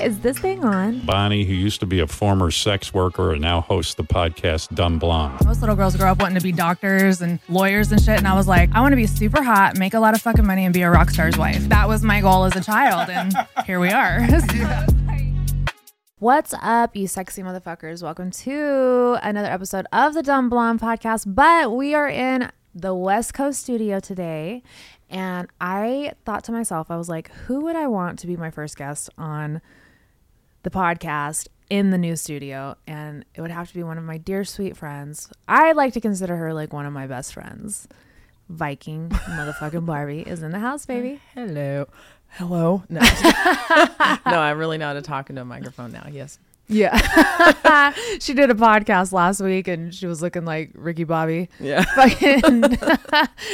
Is this thing on? Bonnie, who used to be a former sex worker and now hosts the podcast Dumb Blonde. Most little girls grow up wanting to be doctors and lawyers and shit. And I was like, I want to be super hot, make a lot of fucking money, and be a rock star's wife. That was my goal as a child. And here we are. What's up, you sexy motherfuckers? Welcome to another episode of the Dumb Blonde podcast. But we are in the West Coast studio today. And I thought to myself, I was like, who would I want to be my first guest on the podcast in the new studio? And it would have to be one of my dear sweet friends. I like to consider her like one of my best friends. Viking motherfucking Barbie is in the house, baby. Hello. Hello. No, no, I'm really know talking to a microphone now. Yes. Yeah. she did a podcast last week and she was looking like Ricky Bobby. Yeah. Fucking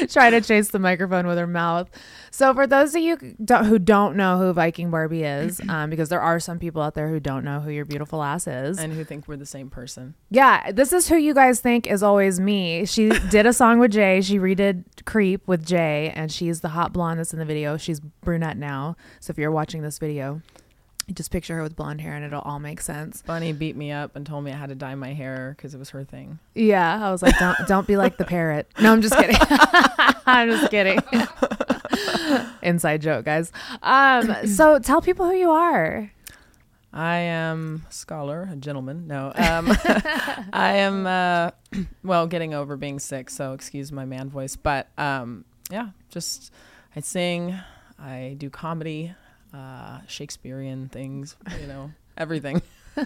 trying to chase the microphone with her mouth. So, for those of you who don't know who Viking Barbie is, um, because there are some people out there who don't know who your beautiful ass is. And who think we're the same person. Yeah, this is who you guys think is always me. She did a song with Jay. She redid Creep with Jay, and she's the hot blonde that's in the video. She's brunette now. So, if you're watching this video, just picture her with blonde hair and it'll all make sense. Bunnie beat me up and told me I had to dye my hair because it was her thing. Yeah, I was like, don't don't be like the parrot. No, I'm just kidding. I'm just kidding. Inside joke, guys. Um, so tell people who you are. I am a scholar, a gentleman. No, um, I am, uh, well, getting over being sick, so excuse my man voice. But um, yeah, just I sing, I do comedy, uh, Shakespearean things, you know, everything.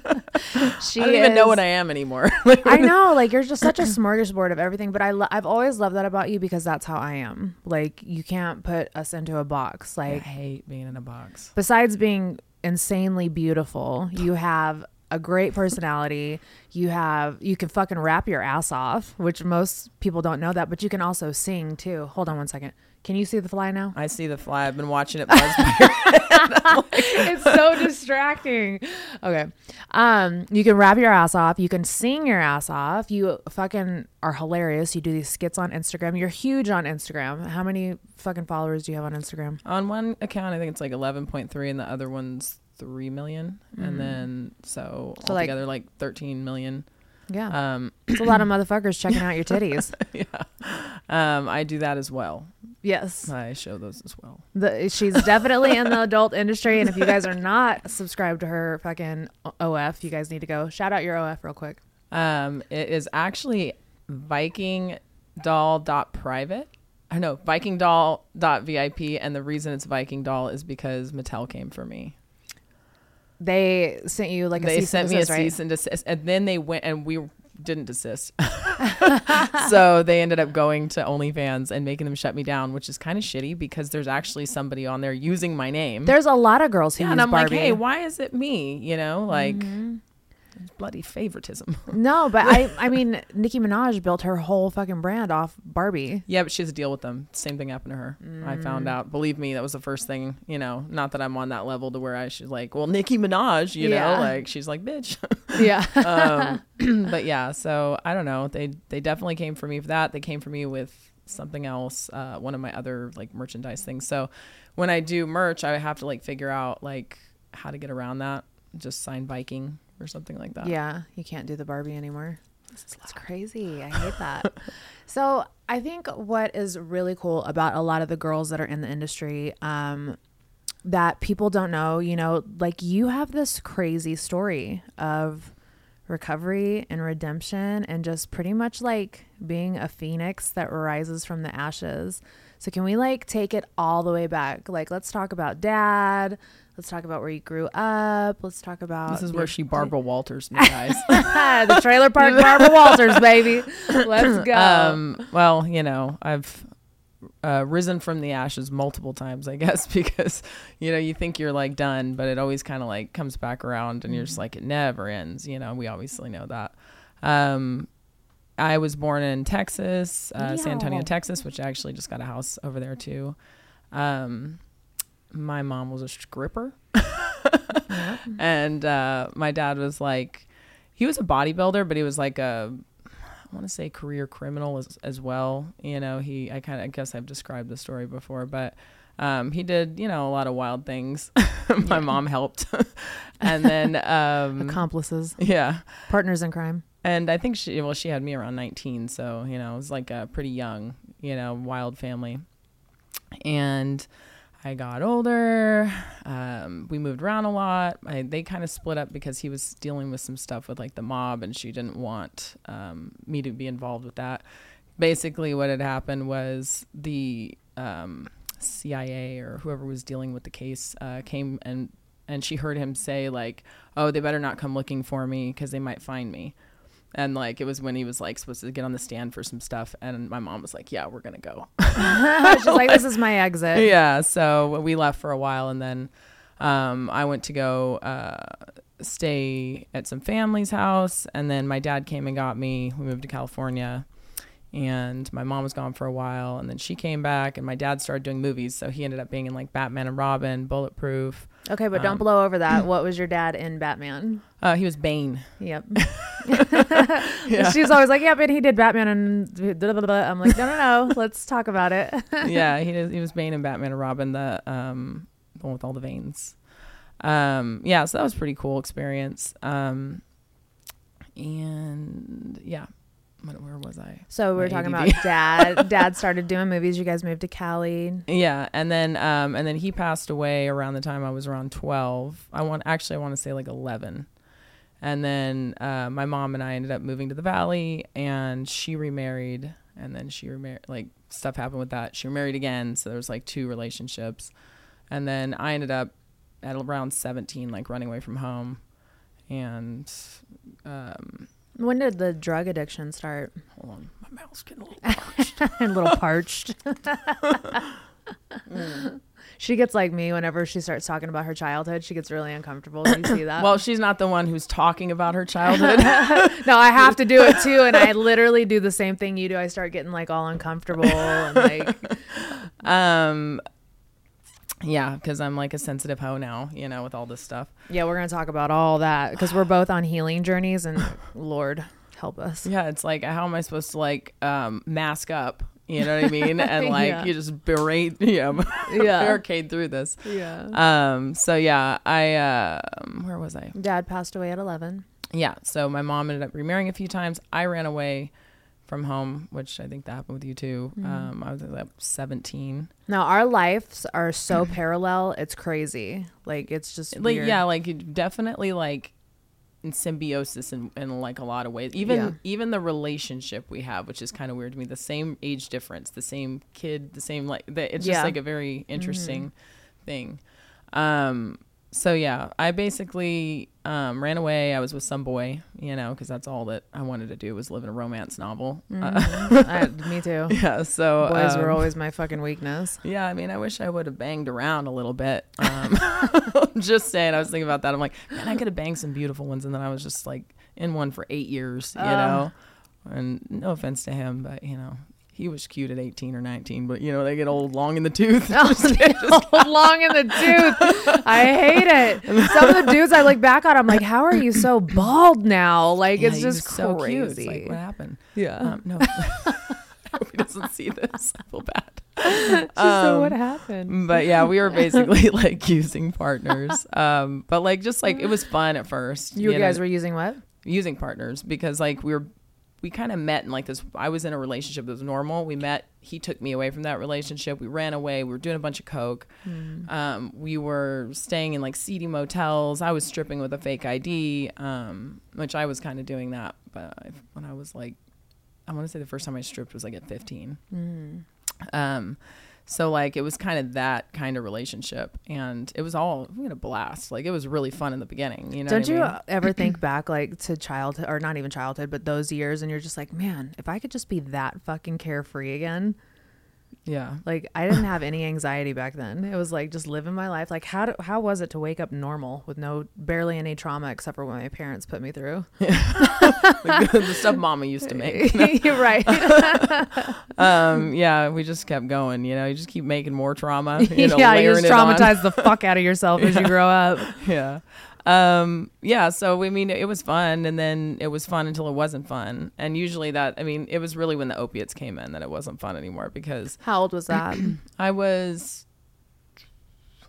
She I don't even know what I am anymore. I know, like you're just such a smorgasbord of everything. But I, lo- I've always loved that about you because that's how I am. Like you can't put us into a box. Like I hate being in a box. besides being insanely beautiful, you have a great personality. You have you can fucking rap your ass off, which most people don't know that, but you can also sing too. Hold on one second. Can you see the fly now? I see the fly. I've been watching it buzz it's so distracting. Okay. Um, you can rap your ass off. You can sing your ass off. You fucking are hilarious. You do these skits on Instagram. You're huge on Instagram. How many fucking followers do you have on Instagram? On one account, I think it's like 11.3, and the other one's 3 million. And then, so, Mm. So, like- altogether, like, 13 million. Yeah. Um, it's a lot of motherfuckers checking out your titties. um, I do that as well. Yes. I show those as well. The, she's definitely in the adult industry. And if you guys are not subscribed to her fucking OF, you guys need to go. Shout out your OF real quick. Um, it is actually vikingdoll.private. I know vikingdoll.vip, and the reason it's Viking Doll is because Mattel came for me. They sent you like a they cease sent and me a desist, right? cease and desist, and then they went and we didn't desist. so they ended up going to OnlyFans and making them shut me down, which is kind of shitty because there's actually somebody on there using my name. There's a lot of girls who yeah, use and I'm Barbie. like, hey, why is it me? You know, like it's bloody favoritism. No, but I I mean Nicki Minaj built her whole fucking brand off Barbie. Yeah, but she has a deal with them. Same thing happened to her. I Mm. found out. Believe me, that was the first thing. You know, not that I'm on that level to where I should like, well, Nicki Minaj. You Yeah. know, like she's like, bitch. Yeah. um, but yeah, so I don't know. They they definitely came for me for that. They came for me with something else. Uh, one of my other like merchandise things. So when I do merch, I have to like figure out like how to get around that. Just sign Viking or something like that. yeah, you can't do the Barbie anymore. It's crazy. I hate that. so I think what is really cool about a lot of the girls that are in the industry, um, that people don't know, you know, like you have this crazy story of recovery and redemption and just pretty much like being a phoenix that rises from the ashes. So can we like take it all the way back? Like let's talk about dad. Let's talk about where you grew up. Let's talk about This is where she Barbara Walters me, guys. the trailer park Barbara Walters, baby. Let's go. um, well, you know, I've uh, risen from the ashes multiple times, I guess, because you know you think you're like done, but it always kind of like comes back around, and you're just like it never ends. You know, we obviously know that. Um, I was born in Texas, uh, San Antonio, Texas, which I actually just got a house over there too. Um, my mom was a stripper, and uh, my dad was like, he was a bodybuilder, but he was like a I want to say career criminal as, as well. You know, he I kind of I guess I've described the story before, but um, he did you know a lot of wild things. My mom helped, and then um, Accomplices, yeah, partners in crime. and I think she well she had me around 19, so you know it was like a pretty young you know wild family, and. I got older. Um, we moved around a lot. I, they kind of split up because he was dealing with some stuff with like the mob, and she didn't want um, me to be involved with that. Basically, what had happened was the um, CIA or whoever was dealing with the case uh, came and and she heard him say like, "Oh, they better not come looking for me because they might find me." And like it was when he was like supposed to get on the stand for some stuff, and my mom was like, "Yeah, we're gonna go." She's like, this is my exit. yeah so we left for a while and then um, i went to go uh, stay at some family's house and then my dad came and got me we moved to california and my mom was gone for a while and then she came back and my dad started doing movies so he ended up being in like batman and robin bulletproof Okay, but don't Um, blow over that. What was your dad in Batman? uh, he was bane Yep. She's always like, yeah, but he did Batman and blah, blah, blah. I'm like, no, no, no. Let's talk about it. yeah, he did, he was Bane in Batman and Robin, the um the one with all the veins. Um, yeah, so that was a pretty cool experience. Um, and yeah, what, where was I? So we My were talking ADD. about dad. Dad started doing movies. You guys moved to Cali. Yeah, and then um and then he passed away around the time I was around twelve. I want actually I want to say like eleven. And then uh, my mom and I ended up moving to the valley, and she remarried, and then she remarried. Like stuff happened with that. She remarried again, so there was like two relationships, and then I ended up at around seventeen, like running away from home, and um, When did the drug addiction start? hold on, my mouth's getting a little parched. a little parched. She gets like me whenever she starts talking about her childhood. She gets really uncomfortable. Do you see that? well, she's not the one who's talking about her childhood. no, I have to do it too, and I literally do the same thing you do. I start getting like all uncomfortable and like Um, yeah, because I'm like a sensitive hoe now, you know, with all this stuff. yeah, we're gonna talk about all that because we're both on healing journeys, and Lord help us. Yeah, it's like how am I supposed to like um mask up? You know what I mean? And like Yeah. you just berate, yeah, Yeah. barricade through this. Yeah. Um. So yeah, I um, where was I? Dad passed away at eleven. Yeah. So my mom ended up remarrying a few times. I ran away from home, which I think that happened with you too. Mm-hmm. Um. I was like 17. Now our lives are so parallel. It's crazy. Like it's just like weird. yeah like definitely like in symbiosis in, in like a lot of ways even Yeah. even the relationship we have which is kind of weird to me the same age difference the same kid the same like the, it's just Yeah. Mm-hmm. like a very interesting thing um so yeah i basically um ran away i was with some boy you know because that's all that i wanted to do was live in a romance novel Uh, I, me too. yeah so Mm-hmm. Boys were um, always my fucking weakness. yeah, I mean, I wish I would have banged around a little bit. Um, just saying, I was thinking about that. I'm like, man, I could have banged some beautiful ones, and then I was just like in one for eight years, you know. And no offense to him, but you know, he was cute at 18 or 19, but you know, they get old, long in the tooth. Oh, long in the tooth. I hate it. Some of the dudes I look back on, I'm like, how are you so bald now? Like Yeah, it's just so crazy. like, what happened? yeah. Um, no, hope he doesn't see this. I feel bad. so what um, happened? but yeah, we were basically like using partners. Um, but like just like it was fun at first. You, know? guys were using what? using partners because like we were we kind of met in like this. I was in a relationship that was normal. We met. He took me away from that relationship. We ran away. We were doing a bunch of coke. Um, we were staying in like seedy motels. I was stripping with a fake ID, um, which I was kind of doing that. But I, when I was like, I want to say the first time I stripped was like at 15. Um, so like it was kind of that kind of relationship, and it was all we had a blast. Like it was really fun in the beginning. You know? Don't I you mean? ever think back like to childhood or not even childhood, but those years and you're just like, man, if I could just be that fucking carefree again. Yeah. Like I didn't have any anxiety back then. It was like just living my life. Like how do, how was it to wake up normal with no barely any trauma except for what my parents put me through? the, the stuff mama used to make. You're right. Um, yeah, we just kept going. You know, you just keep making more trauma. You know, yeah, you just traumatize the fuck out of yourself as you grow up. yeah. Um, yeah. So I mean, it was fun, and then it was fun until it wasn't fun. And usually that, I mean, it was really when the opiates came in that it wasn't fun anymore because How old was that? I was,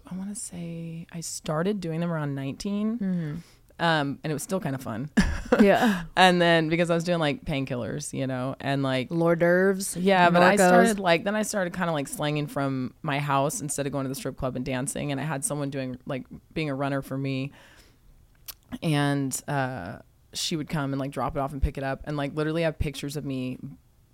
I want to say, I started doing them around 19. Um, and it was still kind of fun. yeah. and then because I was doing like painkillers, you know, and like Lord Dervs. Yeah, but I started like then I started kind of like slanging from my house instead of going to the strip club and dancing, and I had someone doing like being a runner for me, and uh, she would come and like drop it off and pick it up, and like literally have pictures of me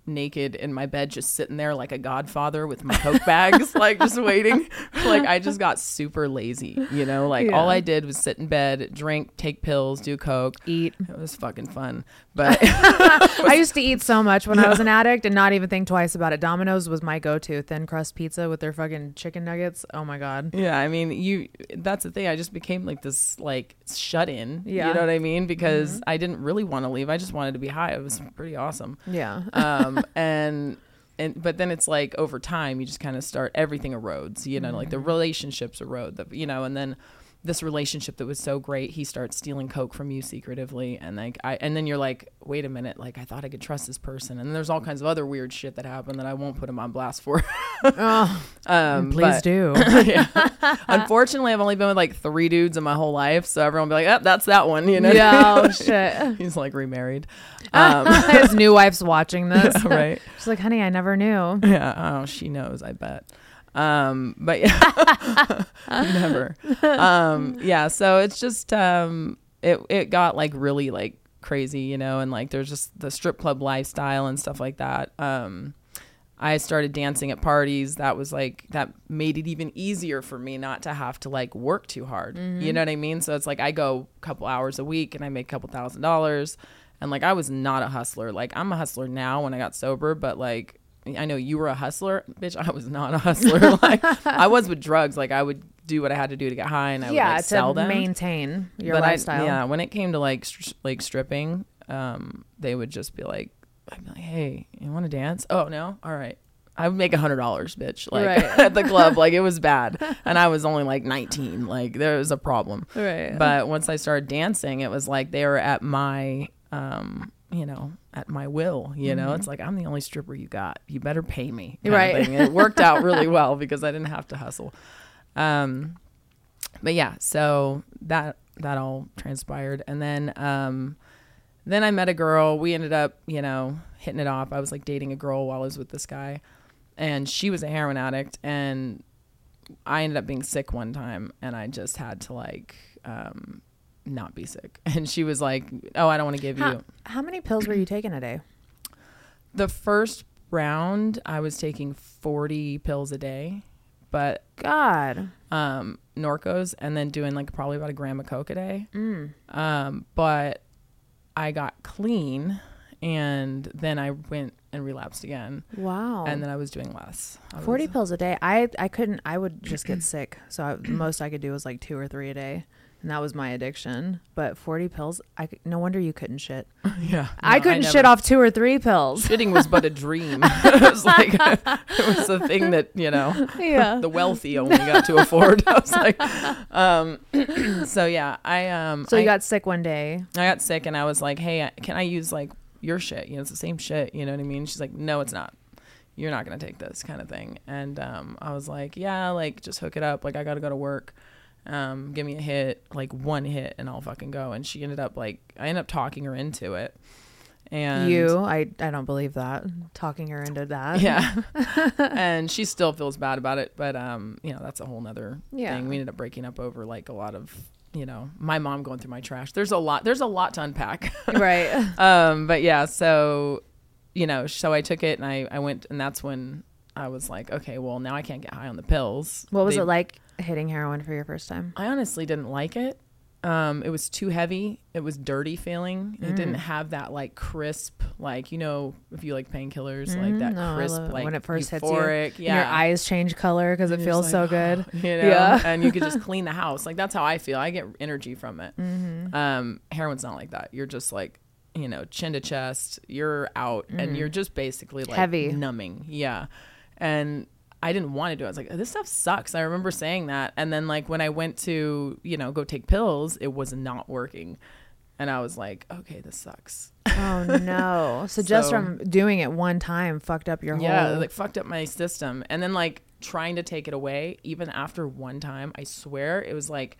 naked in my bed just sitting there like a godfather with my coke bags like just waiting like i just got super lazy you know like all i did was sit in bed drink take pills do coke Eat. it was fucking fun but I used to eat so much when I was an addict and not even think twice about it. Domino's was my go-to thin crust pizza with their fucking chicken nuggets. Oh my god. Yeah, I mean, you that's the thing. I just became like this like shut in. Yeah. You know what I mean? Because I didn't really want to leave. I just wanted to be high. It was pretty awesome. Yeah. Um and and but then it's like over time you just kind of start everything erodes, you know, like the mm-hmm. relationships erode, the you know, and then this relationship that was so great, he starts stealing coke from you secretively, and like I, and then you're like, wait a minute, like I thought I could trust this person, and then there's all kinds of other weird shit that happened that I won't put him on blast for. oh, um, please but- do. yeah. Unfortunately, I've only been with like three dudes in my whole life, so everyone will be like, oh, "That's that one," you know. yeah. Oh shit. He's like remarried. Um, His new wife's watching this. right. She's like, honey, I never knew. Yeah. Oh, she knows. I bet. Um, but yeah, never. Um, yeah. So it's just um, it it got like really like crazy, you know, and like there's just the strip club lifestyle and stuff like that. Um, I started dancing at parties. That was like that made it even easier for me not to have to like work too hard. You know what I mean? So it's like I go a couple hours a week and I make a couple thousand dollars. And like I was not a hustler. Like I'm a hustler now when I got sober, but like I know you were a hustler, bitch. I was not a hustler. like I was with drugs. Like I would do what I had to do to get high, and I would yeah, like, sell them. maintain your But I- lifestyle. yeah, when it came to like str- like stripping, um, they would just be like, I'd be like, hey, you want to dance? Oh no, all right. I would make a hundred dollars, bitch. Like Right. at the club, like it was bad, and I was only like nineteen. Like there was a problem. Right. But once I started dancing, it was like they were at my, um, you know, at my will. You know, it's like I'm the only stripper you got. You better pay me. Right. It worked out really well because I didn't have to hustle. Um, but yeah, so that that all transpired, and then um, then I met a girl. We ended up, you know, hitting it off. I was like dating a girl while I was with this guy, and she was a heroin addict, and I ended up being sick one time, and I just had to like um, not be sick. And she was like, "Oh, I don't want to give how, you." how many pills were you taking a day? The first round, I was taking forty pills a day, but God. um, Norcos, and then doing like probably about a gram of coke a day. Mm. Um, but I got clean, and then I went and relapsed again, Wow. and then I was doing less. I was- 40 pills a day. I I couldn't I would just get sick. So I, the most I could do was like 2 or 3 a day. And that was my addiction. But 40 pills, I could, no wonder you couldn't shit. Yeah, I No, couldn't never- shit off 2 or 3 pills. Shitting was but a dream. it was like it was a thing that you know yeah. the wealthy only got to afford. I was like, um, so yeah, I um, So you I- got sick one day. I got sick and I was like, hey, can I use like your shit? You know, it's the same shit. You know what I mean? She's like, no, it's not. You're not going to take this kind of thing. And um, I was like, yeah, like just hook it up. Like I got to go to work. Um, give me a hit, like one hit and I'll fucking go. And she ended up like, I ended up talking her into it. And you, I, I don't believe that. Talking her into that. yeah and she still feels bad about it but um you know that's a whole nother Yeah. thing we ended up breaking up over like a lot of you know my mom going through my trash there's a lot there's a lot to unpack right. um but yeah so you know so i took it and i i went and that's when i was like okay well now i can't get high on the pills What was They- it like hitting heroin for your first time? i honestly didn't like it um it was too heavy it was dirty feeling it Mm. didn't have that like crisp like you know if you like painkillers like that Mm, no, crisp like when it first hits you. euphoric And yeah Your eyes change color because it feels just so like, good. you know, Yeah. and you could just clean the house. Like that's how I feel. I get energy from it. Mm-hmm. Um, heroin's not like that. You're just like, you know, chin to chest. You're out, and you're just basically like Mm. Heavy. numbing. Yeah, and I didn't want to do it. I was like, this stuff sucks. I remember saying that, and then like when I went to you know go take pills, it was not working, and I was like, okay, this sucks. Oh no! So just from doing it one time fucked up your yeah whole. like fucked up my system and then like trying to take it away even after one time i swear it was like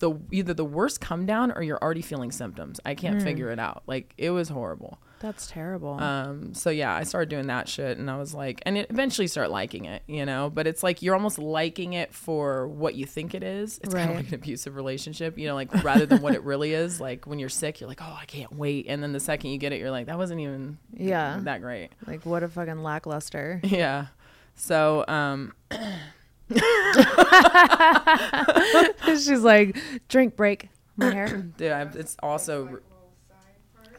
the either the worst come down or you're already feeling symptoms i can't Hmm. figure it out like it was horrible That's terrible. um so yeah i started doing that shit and i was like and it eventually start liking it you know but it's like you're almost liking it for what you think it is it's kind of like an abusive relationship you know like rather than what it really is like when you're sick you're like oh i can't wait and then the second you get it you're like that wasn't even Yeah. that great like what a fucking lackluster. yeah. So, um, She's like, drink break. My hair. dude, I, it's also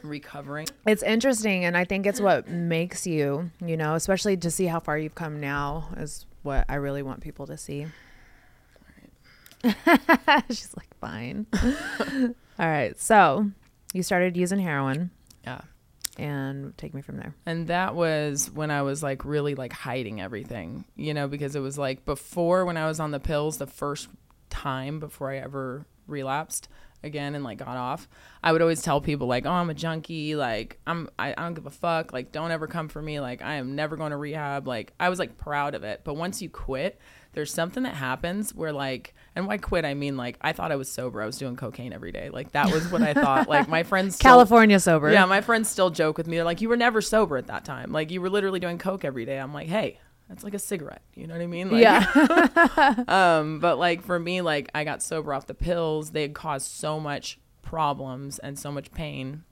recovering. It's interesting, and I think it's what makes you, you know, especially to see how far you've come now is what I really want people to see. She's like, fine. All right. So you started using heroin Yeah. and take me from there. And that was when I was like really like hiding everything, you know, because it was like before when I was on the pills, the first time before I ever relapsed again and like got off, I would always tell people like, "Oh, I'm a junkie. Like, I'm I, I don't give a fuck. Like, don't ever come for me. Like, I am never going to rehab." Like, I was like proud of it. But once you quit, there's something that happens where like, and why quit I mean like I thought I was sober. I was doing cocaine every day. Like that was what I thought. Like my friends, still- California sober. yeah, my friends still joke with me. They're like, "You were never sober at that time. Like you were literally doing coke every day." I'm like, "Hey, that's like a cigarette." You know what I mean? Like, yeah. um, but like for me, like I got sober off the pills. They had caused so much problems and so much pain,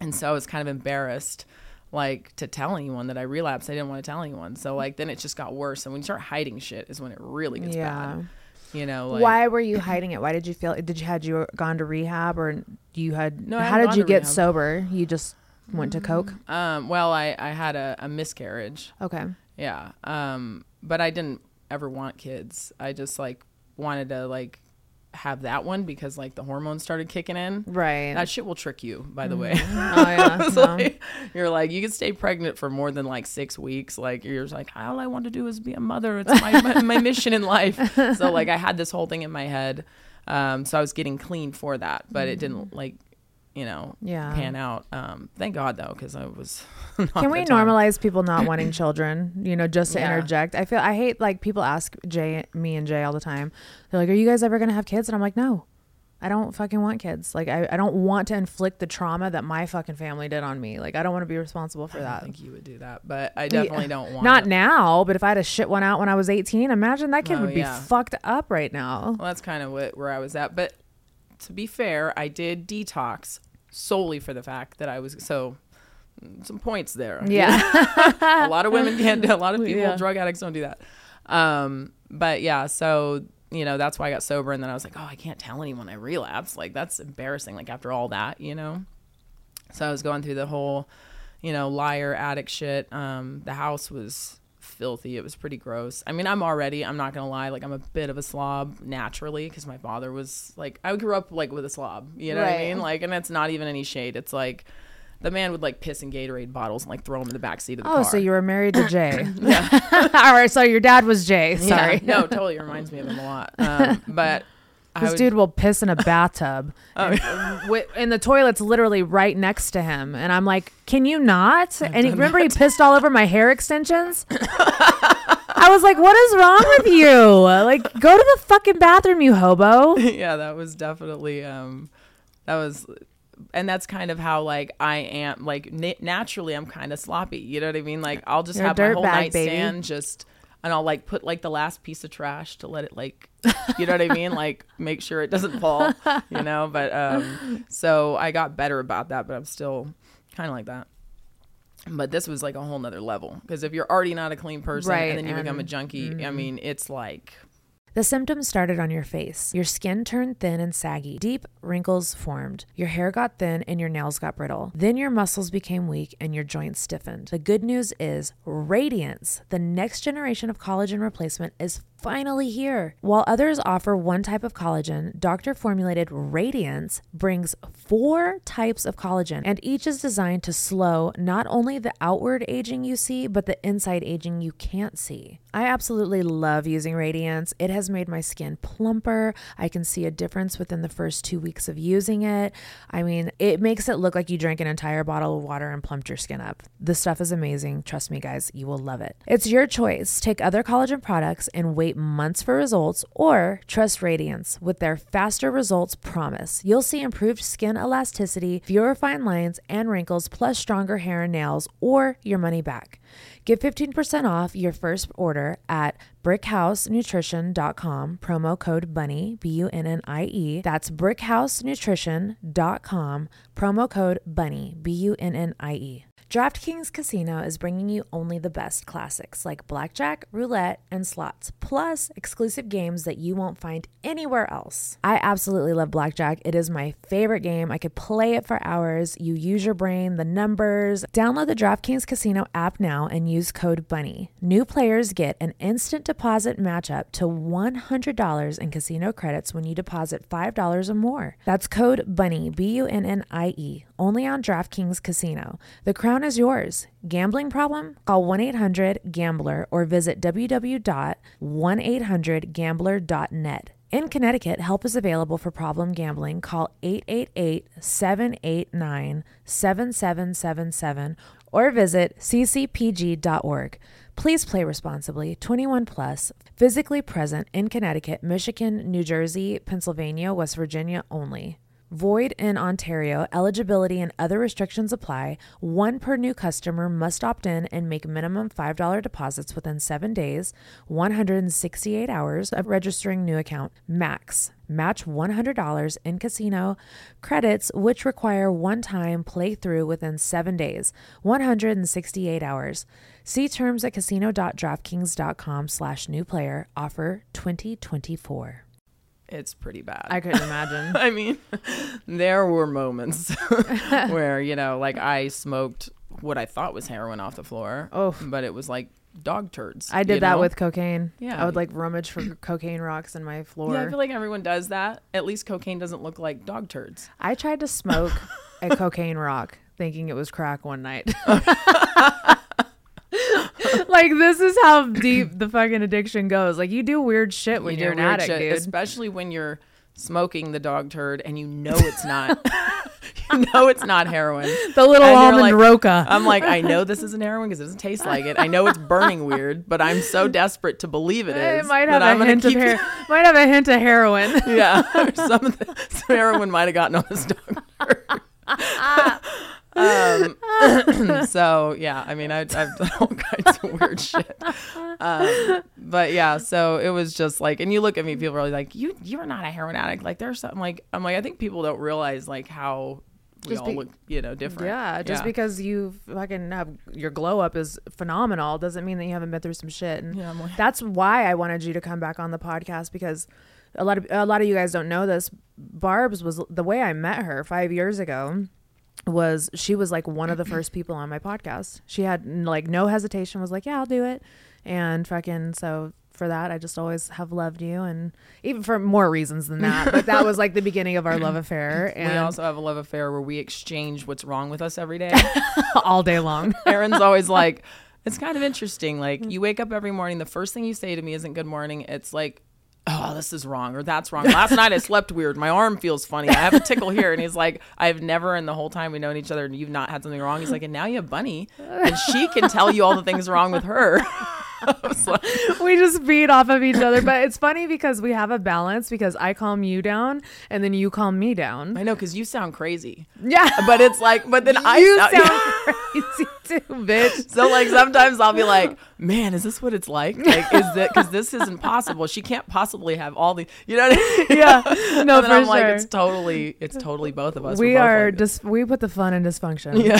and so I was kind of embarrassed, like to tell anyone that I relapsed. I didn't want to tell anyone. So like then it just got worse. And when you start hiding shit, is when it really gets Yeah. bad. You know, like, Why were you hiding it? Why did you feel? Did you had you gone to rehab or you had? No, how did you get rehab. sober? You just went to coke. Um, well, I I had a, a miscarriage. Okay. Yeah. Um, but I didn't ever want kids. I just like wanted to like have that one because like the hormones started kicking in. Right. That shit will trick you, by the way. oh yeah. No. like, you're like you can stay pregnant for more than like six weeks. Like you're just like all I want to do is be a mother. It's my my, my mission in life. So like I had this whole thing in my head. Um, so I was getting clean for that, but it didn't like you know Yeah. pan out. Um, thank God though, because I was. not Can we normalize people not wanting children? You know, just to Yeah. interject. I feel I hate like people ask Jay, me and Jay all the time. They're like, "Are you guys ever gonna have kids?" And I'm like, "No, I don't fucking want kids. Like, I, I don't want to inflict the trauma that my fucking family did on me. Like, I don't want to be responsible for that. I think you would do that, but I definitely don't want. Not it. now, but if I had to shit one out when I was 18, imagine that kid Oh, would be yeah. fucked up right now. Well, that's kind of what, where I was at. But to be fair, I did detox solely for the fact that I was so. Some points there. Yeah. a lot of women can't do. A lot of people, Yeah. drug addicts, don't do that. Um, but yeah, so you know that's why I got sober, and then I was like, oh, I can't tell anyone I relapsed. Like that's embarrassing. Like after all that, you know. So I was going through the whole, you know, liar addict shit. Um, the house was filthy. It was pretty gross. I mean, I'm already. I'm not gonna lie. Like I'm a bit of a slob naturally because my father was like I grew up like with a slob. You know what I mean? Like, and it's not even any shade. It's like. The man would like piss in Gatorade bottles and like throw them in the back seat of the Oh, car. so you were married to Jay. yeah. all right. So your dad was Jay. Sorry. Yeah, no, totally reminds me of him a lot. Um, but This would, dude will piss in a bathtub. Oh, and, wi- and the toilet's literally right next to him. And I'm like, can you not? and he, remember he pissed all over my hair extensions? I was like, what is wrong with you? Like, go to the fucking bathroom, you hobo. yeah, that was definitely um, that was and that's kind of how like I am. Like na- naturally, I'm kind of sloppy. You know what I mean? Like I'll just You're have my whole baby. nightstand just, and I'll like put like the last piece of trash to let it like, you know what I mean? Like make sure it doesn't fall. You know. But um, so I got better about that, but I'm still kind of like that. But this was like a whole nother level because if you're already not a clean person Right, and then you become a and- junkie, I mean, it's like The symptoms started on your face. Your skin turned thin and saggy. Deep wrinkles formed. Your hair got thin and your nails got brittle. Then your muscles became weak and your joints stiffened. The good news is Radiance, the next generation of collagen replacement, is finally here. While others offer one type of collagen, doctor formulated Radiance brings four types of collagen, and each is designed to slow not only the outward aging you see, but the inside aging you can't see. I absolutely love using Radiance. It has made my skin plumper. I can see a difference within the first two weeks of using it. I mean, it makes it look like you drank an entire bottle of water and plumped your skin up. The stuff is amazing. Trust me, guys, you will love it. It's your choice. Take other collagen products and wait months for results, or trust Radiance with their faster results promise. You'll see improved skin elasticity, fewer fine lines and wrinkles, plus stronger hair and nails, or your money back. Get 15% off your first order at brickhousenutrition.com, promo code BUNNY, B U N N I E. That's brickhousenutrition.com, promo code BUNNY, B U N N I E. DraftKings Casino is bringing you only the best classics like blackjack, roulette, and slots, plus exclusive games that you won't find anywhere else. I absolutely love blackjack. It is my favorite game. I could play it for hours. You use your brain, the numbers. Download the DraftKings Casino app now and use code BUNNY. New players get an instant deposit matchup to $100 in casino credits when you deposit $5 or more. That's code BUNNY, B U N N I E, only on DraftKings Casino. The crown is yours. Gambling problem? Call 1 800 Gambler or visit www.1800Gambler.net. In Connecticut, help is available for problem gambling. Call 888 789 7777 or visit ccpg.org. Please play responsibly. 21 plus, physically present in Connecticut, Michigan, New Jersey, Pennsylvania, West Virginia only. Void in Ontario. Eligibility and other restrictions apply. One per new customer must opt in and make minimum $5 deposits within seven days, 168 hours of registering new account. Max. Match $100 in casino credits, which require one time playthrough within seven days, 168 hours. See terms at casino.draftkings.com slash new player. Offer 2024. It's pretty bad. I couldn't imagine. I mean, there were moments where, you know, like I smoked what I thought was heroin off the floor. Oh. But it was like dog turds. I did that know? with cocaine. Yeah. I would like rummage for cocaine rocks in my floor. Yeah, I feel like everyone does that. At least cocaine doesn't look like dog turds. I tried to smoke a cocaine rock thinking it was crack one night. like this is how deep the fucking addiction goes. Like you do weird shit when You you are an addict, shit, dude. Especially when you're smoking the dog turd and you know it's not. you know it's not heroin. the little And almond like- roca. I'm like, I know this isn't heroin because it doesn't taste like it. I know it's burning weird, but I'm so desperate to believe it is. it might have a hint of hair. Might have a hint of heroin. Yeah, some of the, some heroin might have gotten on this dog turd. Um, so yeah, I mean, I, I've done all kinds of weird shit. Um, but yeah, so it was just like, and you look at me, people are like, "You, you're not a heroin addict." Like there's something like, I'm like, I think people don't realize like how we Just all be- look, you know, different. Yeah, just Yeah. because you fucking have your glow up is phenomenal doesn't mean that you haven't been through some shit. And Yeah, like- that's why I wanted you to come back on the podcast because a lot of a lot of you guys don't know this. Barb's was the way I met her five years ago was she was like one of the first people on my podcast. She had like no hesitation was like, "Yeah, I'll do it." And fucking so for that, I just always have loved you and even for more reasons than that, but that was like the beginning of our love affair and we also have a love affair where we exchange what's wrong with us every day. all day long. Aaron's always like, it's kind of interesting. Like, mm. you wake up every morning, the first thing you say to me isn't good morning. It's like, oh, this is wrong or that's wrong. Last night I slept weird. My arm feels funny. I have a tickle here. And he's like, I've never in the whole time we've known each other and you've not had something wrong. He's like, and now you have Bunnie and she can tell you all the things wrong with her. we just feed off of each other. But it's funny because we have a balance because I calm you down and then you calm me down. I know because you sound crazy, Yeah. but it's like, but then I you sound, sound crazy too, bitch. So like sometimes I'll be like, man, is this what it's like? Like, is that because this isn't possible? She can't possibly have all the, you know? What I mean? Yeah. No, and then for I'm like, it's totally, it's totally both of us. we are like this. just we put the fun in dysfunction. Yeah.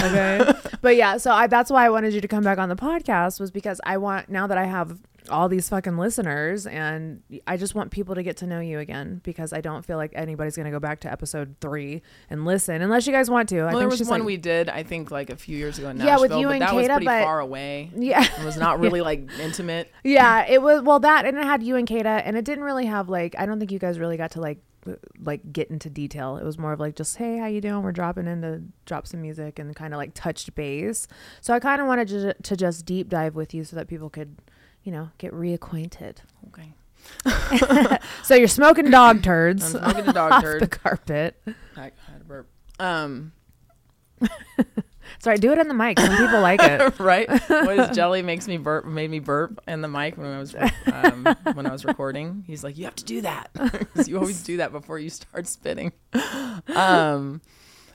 Okay. But yeah, so I that's why I wanted you to come back on the podcast was because I want now that I have all these fucking listeners and I just want people to get to know you again because I don't feel like anybody's gonna go back to episode three and listen unless you guys want to. I Well, think there was one like, we did, I think, like a few years ago in Nashville Yeah, with you but and that was pretty but- far away. Yeah. It was not really like intimate. Yeah, it was well that and it had you and Kata and it didn't really have like I don't think you guys really got to like like get into detail. It was more of like just hey, how you doing? We're dropping in to drop some music and kind of like touched base. So I kind of wanted to, to just deep dive with you so that people could, you know, get reacquainted. Okay. So you're smoking dog turds I'm smoking a dog turd. the carpet. I had a burp. Um, Sorry, do it in the mic. Some people like it. right? What is jelly makes me burp made me burp in the mic when I was um, when I was recording. He's like, you have to do that you always do that before you start spitting. Um,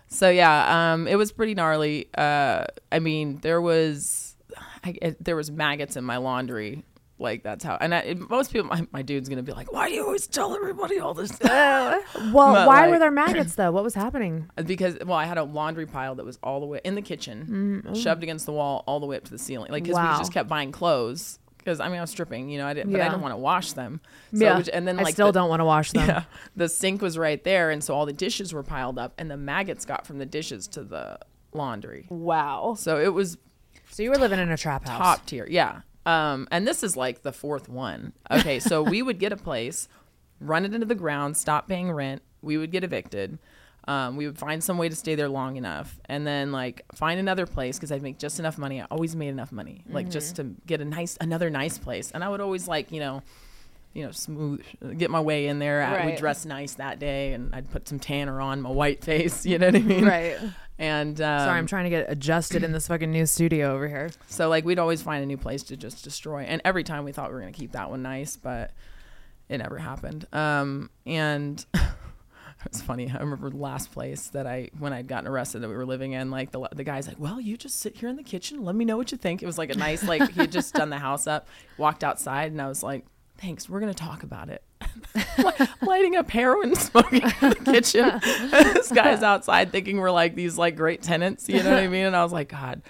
so yeah, um, it was pretty gnarly. Uh, I mean, there was I, there was maggots in my laundry. Like that's how, and I, most people, my, my dude's gonna be like, "Why do you always tell everybody all this?" Well, But, why like- were there maggots though? What was happening? because well i had a laundry pile that was all the way in the kitchen mm, oh. shoved against the wall all the way up to the ceiling like because Wow. we just kept buying clothes because i mean i was stripping you know i didn't but i Yeah. didn't want to wash them so yeah, which, and then I still the, don't want to wash them. yeah the sink was right there and so all the dishes were piled up and the maggots got from the dishes to the laundry Wow. so it was So you were living in a trap house. top tier yeah um and this is like the fourth one. Okay so we would get a place run it into the ground stop paying rent we would get evicted. Um, we would find some way to stay there long enough and then like find another place because i'd make just enough money. I always made enough money like just to get a nice another nice place. And i would always like you know you know smooth get my way in there. I Right. would dress nice that day and i'd put some tanner on my white face you know what i mean? Right. And um, Sorry, I'm trying to get adjusted in this fucking new studio over here. so like we'd always find a new place to just destroy. And every time we thought we were gonna keep that one nice, but it never happened. Um and it's funny. I remember the last place that I when I'd gotten arrested that we were living in, like the the guy's like, Well, you just sit here in the kitchen, let me know what you think. It was like a nice like he had just done the house up, walked outside and I was like, Thanks, we're gonna talk about it. Lighting up heroin, smoking in the kitchen. this guy's outside thinking we're like these like great tenants, you know what I mean? And I was like, God,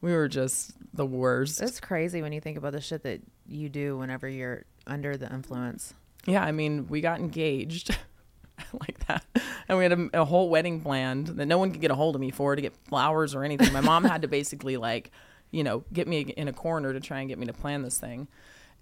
we were just the worst. It's crazy when you think about the shit that you do whenever you're under the influence. Yeah, I mean, we got engaged like that, and we had a, a whole wedding planned that no one could get a hold of me for to get flowers or anything. My mom had to basically like, you know, get me in a corner to try and get me to plan this thing,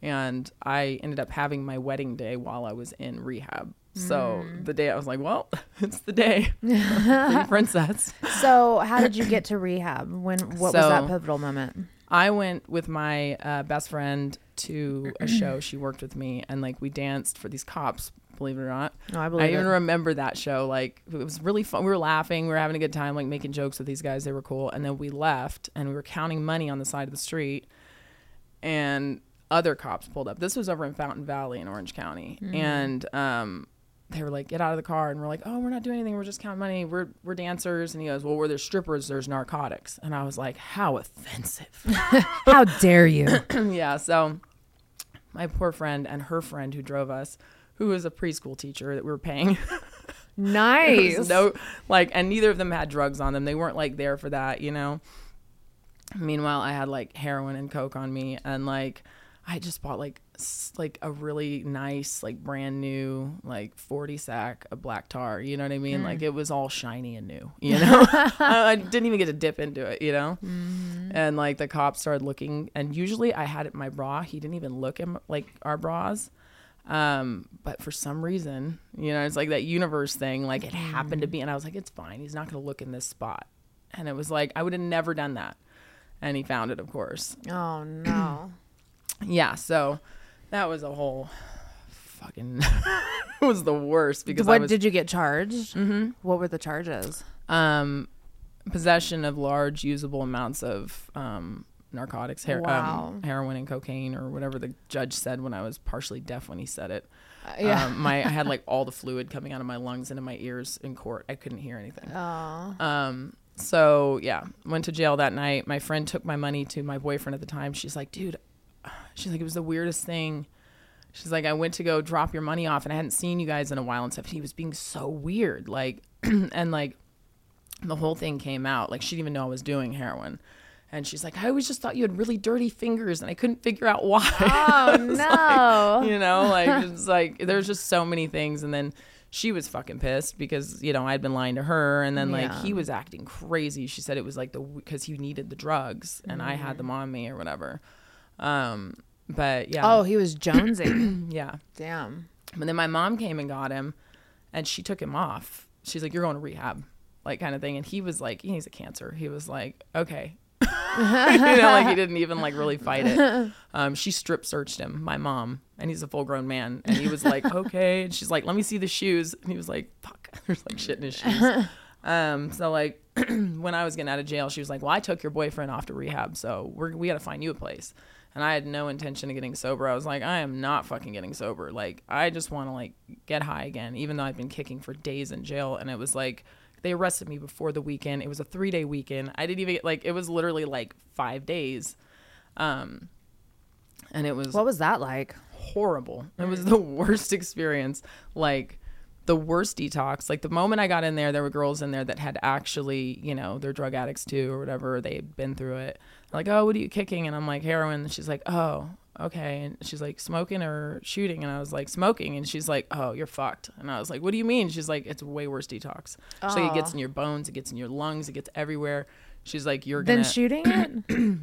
and I ended up having my wedding day while I was in rehab. So the day I was like, well, it's the day, princess. So, how did you get to rehab? When what was that pivotal moment? I went with my uh, best friend to a show. She worked with me, and like we danced for these cops. Believe it or not, Oh, I I even it. remember that show. Like it was really fun. We were laughing. We were having a good time. Like making jokes with these guys. They were cool. And then we left, and we were counting money on the side of the street, and other cops pulled up. This was over in Fountain Valley in Orange County, and um, they were like, "Get out of the car!" And we're like, "Oh, we're not doing anything. We're just counting money. We're we're dancers." And he goes, "Well, where there's strippers, there's narcotics." And I was like, "How offensive." How dare you? yeah. So my poor friend and her friend who drove us, who was a preschool teacher that we were paying. Nice. no like, and neither of them had drugs on them. They weren't like there for that, you know. Meanwhile, I had like heroin and coke on me, and like I just bought like like a really nice like brand new like 40 sack of black tar you know what i mean? Like hmm. it was all shiny and new you know? I, I didn't even get to dip into it you know? Mm-hmm. And like the cops started looking and usually i had it in my bra. He didn't even look at like our bras. Um but for some reason you know it's like that universe thing like it happened to mm-hmm. be and i was like it's fine. He's not going to look in this spot. And it was like i would have never done that. And he found it of course. Oh no. Yeah so that was a whole fucking it was the worst because I what was did you get charged? Mm-hmm. What were the charges? um possession of large usable amounts of um narcotics, her- Wow. um, heroin and cocaine, or whatever the judge said when I was partially deaf when he said it. yeah. Um, my I had like all the fluid coming out of my lungs into my ears in court. I couldn't hear anything. Oh. Um, so yeah, went to jail that night. My friend took my money to my boyfriend at the time. She's like, dude, she's like, it was the weirdest thing. She's like, I went to go drop your money off and I hadn't seen you guys in a while and stuff. He was being so weird. Like, and like the whole thing came out. Like, she didn't even know I was doing heroin. And she's like, I always just thought you had really dirty fingers and I couldn't figure out why. Oh no. you know, like it's like there's just so many things. And then she was fucking pissed because you know I'd been lying to her, and then like Yeah. he was acting crazy. She said it was like the because he needed the drugs and I had mm. them on me or whatever. Um, but yeah, Oh, he was jonesing. yeah. Damn. And then my mom came and got him, and she took him off. She's like, "You're going to rehab," like kind of thing. And he was like, "He's a cancer." He was like, "Okay." you know, like he didn't even like really fight it. Um, she strip searched him, my mom, and he's a full grown man, and he was like, "Okay," and she's like, "Let me see the shoes," and he was like, "Fuck," there's like shit in his shoes. Um, so like when I was getting out of jail, she was like, "Well, I took your boyfriend off to rehab, so we're we got to find you a place." And I had no intention of getting sober. I was like, I am not fucking getting sober. Like, I just want to like get high again, even though I've been kicking for days in jail. And it was like they arrested me before the weekend. It was a three day weekend. I didn't even like it was literally like five days. Um, and it was What was that like? horrible. It was the worst experience. Like the worst detox. Like the moment I got in there, there were girls in there that had actually, you know, they're drug addicts too or whatever. They had been through it. Like, oh, what are you kicking? And I'm like, heroin. And she's like, oh, okay. And she's like, smoking or shooting? And I was like, smoking. And she's like, oh, you're fucked. And I was like, what do you mean? She's like, it's way worse detox. She's like, it gets in your bones, it gets in your lungs, it gets everywhere. She's like, you're Then gonna shooting it?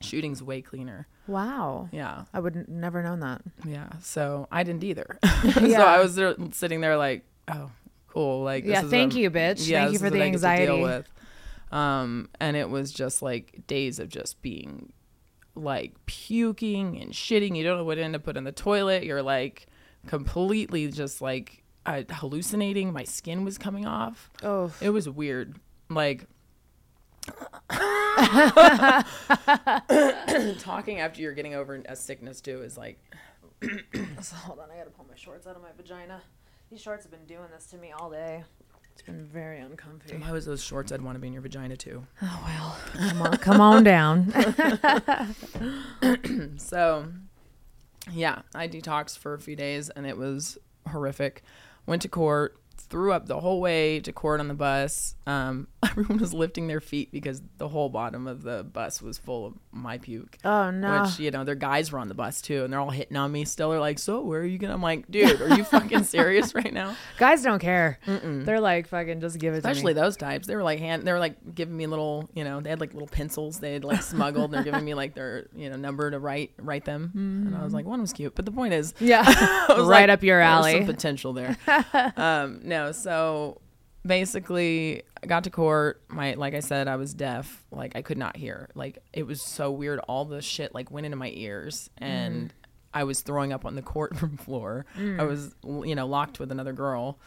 shooting's way cleaner. wow. Yeah. I would n- never known that. Yeah. So I didn't either. yeah. so I was there, sitting there like, oh, cool. Like, this Yeah, thank you, bitch. Yeah, Thank you for the what to deal anxiety. Um, and it was just like days of just being like puking and shitting. You don't know what to end up put in the toilet. You're like completely just like uh, hallucinating. My skin was coming off. Oh. It was weird. Like talking after you're getting over a sickness too is like Hold on, I gotta pull my shorts out of my vagina. These shorts have been doing this to me all day. It's been very uncomfy. If I was those shorts, I'd want to be in your vagina too. Oh well. Come on, come on down. So, yeah, I detoxed for a few days and it was horrific. Went to court, threw up the whole way to court on the bus. Um, everyone was lifting their feet because the whole bottom of the bus was full of my puke. Oh no. Which you know, their guys were on the bus too, and they're all hitting on me. Still, they're like, "So, where are you gonna?" I'm like, "Dude, are you fucking serious right now?" Guys don't care. They're like fucking just give it Especially to me. those types. They were like hand. They were like giving me little, you know, they had like little pencils. They had like smuggled. and They're giving me like their, you know, number to write write them. And I was like, one was cute, but the point is, Yeah. Right like, up your there's alley. Some potential there. um, no, so basically, I got to court. My like I said, I was deaf. Like I could not hear. Like it was so weird. All the shit like went into my ears, and mm-hmm. I was throwing up on the courtroom floor. I mm. was you know locked with another girl,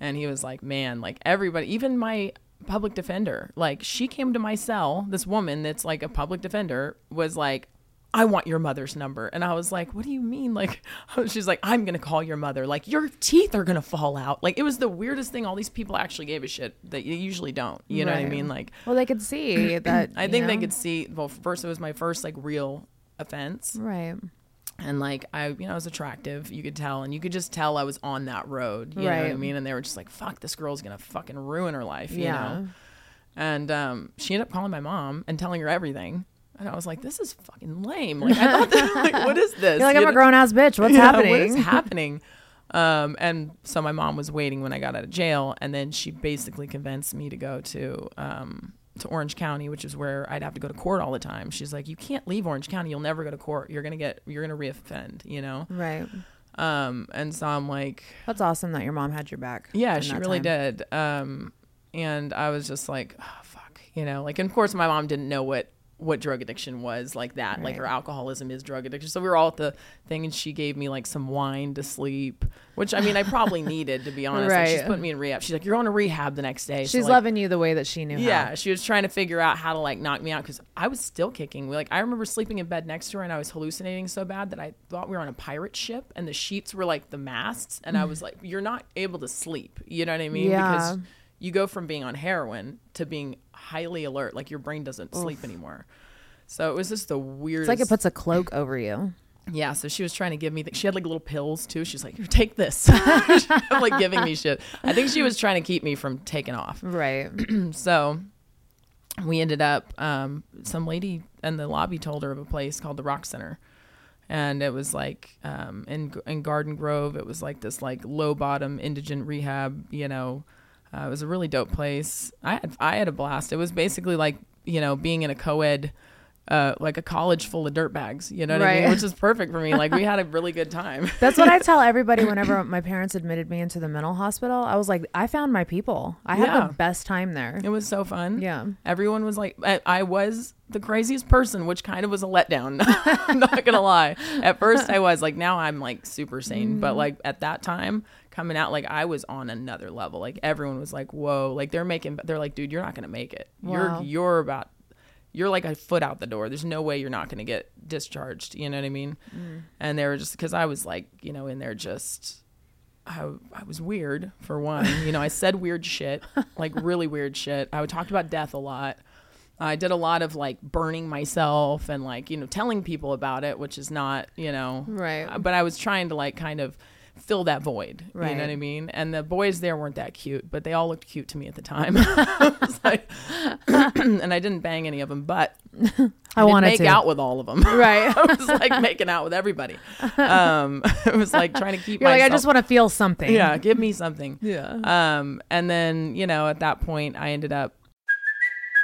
and he was like, "Man, like everybody, even my." public defender like she came to my cell this woman that's like a public defender was like I want your mother's number. And I was like, what do you mean? Like, she's like, I'm going to call your mother. Like, your teeth are going to fall out. Like, it was the weirdest thing. All these people actually gave a shit that you usually don't. You know what I mean? Like, Well, they could see that. I think they could see, well, first, it was my first, like, real offense. Right. And, like, I, you know, I was attractive. You could tell. And you could just tell I was on that road. You know what I mean? And they were just like, fuck, this girl's going to fucking ruin her life. You Yeah. know? And um, she ended up calling my mom and telling her everything. And I was like, this is fucking lame. Like, I thought that, like, what is this? You're like, You I'm a grown ass bitch. What's Yeah, happening? What is happening? Um, and so my mom was waiting when I got out of jail, and then she basically convinced me to go to um, to Orange County, which is where I'd have to go to court all the time. She's like, you can't leave Orange County. You'll never go to court. You're gonna get you're gonna reoffend. You know. right. Um, and so I'm like, That's awesome that your mom had your back. yeah, she really time. did. Um, and I was just like, oh, fuck, you know, like, and of course my mom didn't know what what drug addiction was like that like Right. her alcoholism is drug addiction so we were all at the thing and she gave me like some wine to sleep which i mean i probably needed to be honest like, she's Right. put me in rehab she's like you're going to rehab the next day So, She's like, loving you the way that she knew. yeah, how. she was trying to figure out how to like knock me out because I was still kicking. We like I remember sleeping in bed next to her and I was hallucinating so bad that I thought we were on a pirate ship and the sheets were like the masts and I was mm. like, "You're not able to sleep." You know what I mean? Yeah. Because you go from being on heroin to being highly alert, like your brain doesn't sleep anymore. So it was just the weirdest. It's like it puts a cloak over you. Yeah, so she was trying to give me. Th- she had like little pills too. She's like, take this." Like giving me shit. I think she was trying to keep me from taking off. Right. So we ended up, um, some lady in the lobby told her of a place called the Rock Center. And it was like um, in in Garden Grove. It was like this like low bottom indigent rehab. You know, uh, it was a really dope place. I had I had a blast. It was basically like you know being in a co-ed, uh, like a college full of dirtbags. You know what I mean? Which is perfect for me. Like we had a really good time. That's what I tell everybody whenever my parents admitted me into the mental hospital. I was like, I found my people. I had Yeah. the best time there. It was so fun. Yeah. Everyone was like, I, I was the craziest person, which kind of was a letdown. I'm not going to lie. At first, I was like, now I'm like super sane. Mm-hmm. But like at that time, coming out, like I was on another level. Like everyone was like, whoa. Like they're making, they're like, dude, you're not going to make it. Wow. You're, you're about, you're like a foot out the door. There's no way you're not going to get discharged. You know what I mean? Mm. And they were just, because I was like, you know, in there just, I, I was weird for one. You know, I said weird shit, like really weird shit. I would talked about death a lot. I did a lot of like burning myself and like, you know, telling people about it, which is not, you know, Right. But I was trying to like kind of fill that void. You know Right. what I mean? And the boys there weren't that cute, but they all looked cute to me at the time. Like, and I didn't bang any of them, but I didn't wanted make to. Make out with all of them. Right. I was like making out with everybody. Um, it was like trying to keep You're like, I just want to feel something. yeah, give me something. Yeah. Um, and then you know, at that point, I ended up.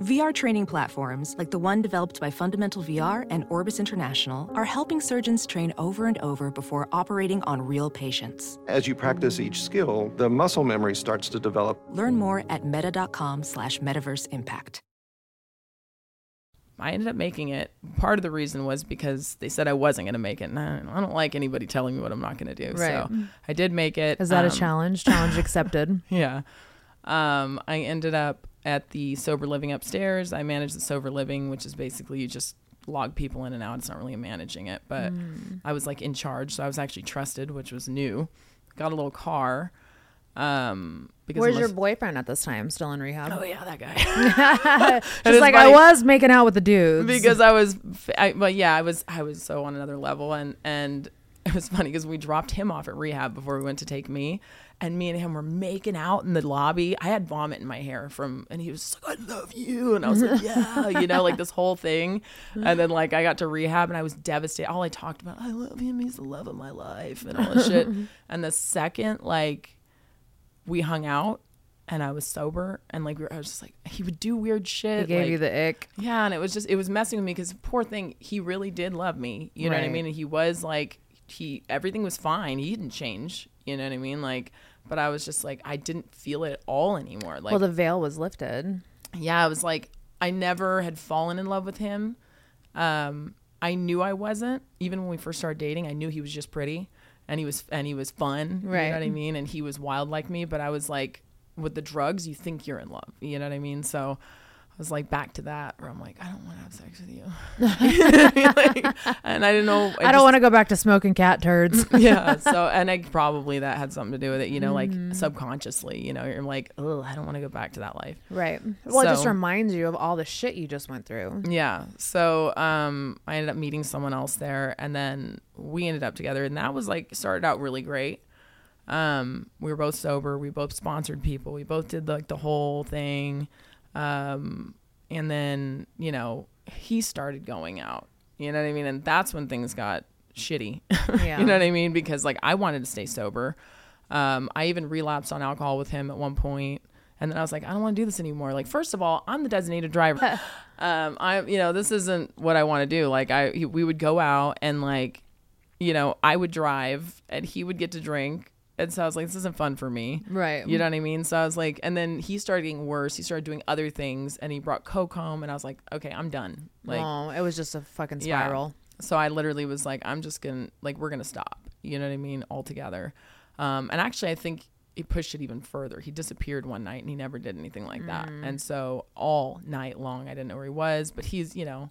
VR training platforms, like the one developed by Fundamental VR and Orbis International, are helping surgeons train over and over before operating on real patients. As you practice each skill, the muscle memory starts to develop. Learn more at meta.com slash metaverse impact. I ended up making it. Part of the reason was because they said I wasn't going to make it, and I don't, like anybody telling me what I'm not going to do. Right. So I did make it. Is that a Um, challenge? Challenge accepted. Yeah. Um, I ended up at the sober living upstairs. I managed the sober living, which is basically you just log people in and out. It's not really managing it, but Mm. I was like in charge, so I was actually trusted, which was new. Got a little car. Um, because Where's your boyfriend at this time? Still in rehab? Oh yeah, that guy. It's like, funny. I was making out with the dudes. because I was, I, but yeah, I was, I was so on another level, and and it was funny because we dropped him off at rehab before we went to take me, and me and him were making out in the lobby. I had vomit in my hair from, and he was like, "I love you," and I was like, "Yeah," you know, like this whole thing, and then like I got to rehab and I was devastated. All I talked about, I love him, he's the love of my life, and all this shit. And the second like we hung out. And I was sober, and like we were, I was just like he would do weird shit. he gave like, you the ick. yeah, and it was just it was messing with me because poor thing, he really did love me. You know what I mean? And he was like he everything was fine. He didn't change. You know what I mean? Like, but I was just like I didn't feel it at all anymore. Like, well, the veil was lifted. yeah, I was like I never had fallen in love with him. Um, I knew I wasn't even when we first started dating. I knew he was just pretty, and he was and he was fun. You Right. know what I mean? And he was wild like me. But I was like, with the drugs, you think you're in love. You know what I mean? So. I was like back to that where I'm like I don't want to have sex with you, Like, and I didn't know. I don't want to go back to smoking cat turds. yeah. So, and I probably that had something to do with it, you know, like Mm-hmm. subconsciously, you know, you're like, oh, I don't want to go back to that life. right. Well, it just reminds you of all the shit you just went through. Yeah. So, um, I ended up meeting someone else there, and then we ended up together, and that was like started out really great. Um, we were both sober. We both sponsored people. We both did like the whole thing. Um, and then you know he started going out. You know what I mean? And that's when things got shitty. Yeah. you know what I mean? Because like I wanted to stay sober. Um, I even relapsed on alcohol with him at one point, and then I was like, I don't want to do this anymore. Like, first of all, I'm the designated driver. um, I, you know, this isn't what I want to do. Like, I he- we would go out and like, you know, I would drive and he would get to drink. And so I was like, this isn't fun for me. Right. You know what I mean? So I was like, and then he started getting worse. He started doing other things and he brought Coke home. And I was like, okay, I'm done. Like, oh, it was just a fucking yeah. spiral. So I literally was like, I'm just gonna like we're gonna stop. You know what I mean? Altogether. Um, and actually, I think he pushed it even further. He disappeared one night and he never did anything like that. Mm. And so all night long, I didn't know where he was. But he's you know.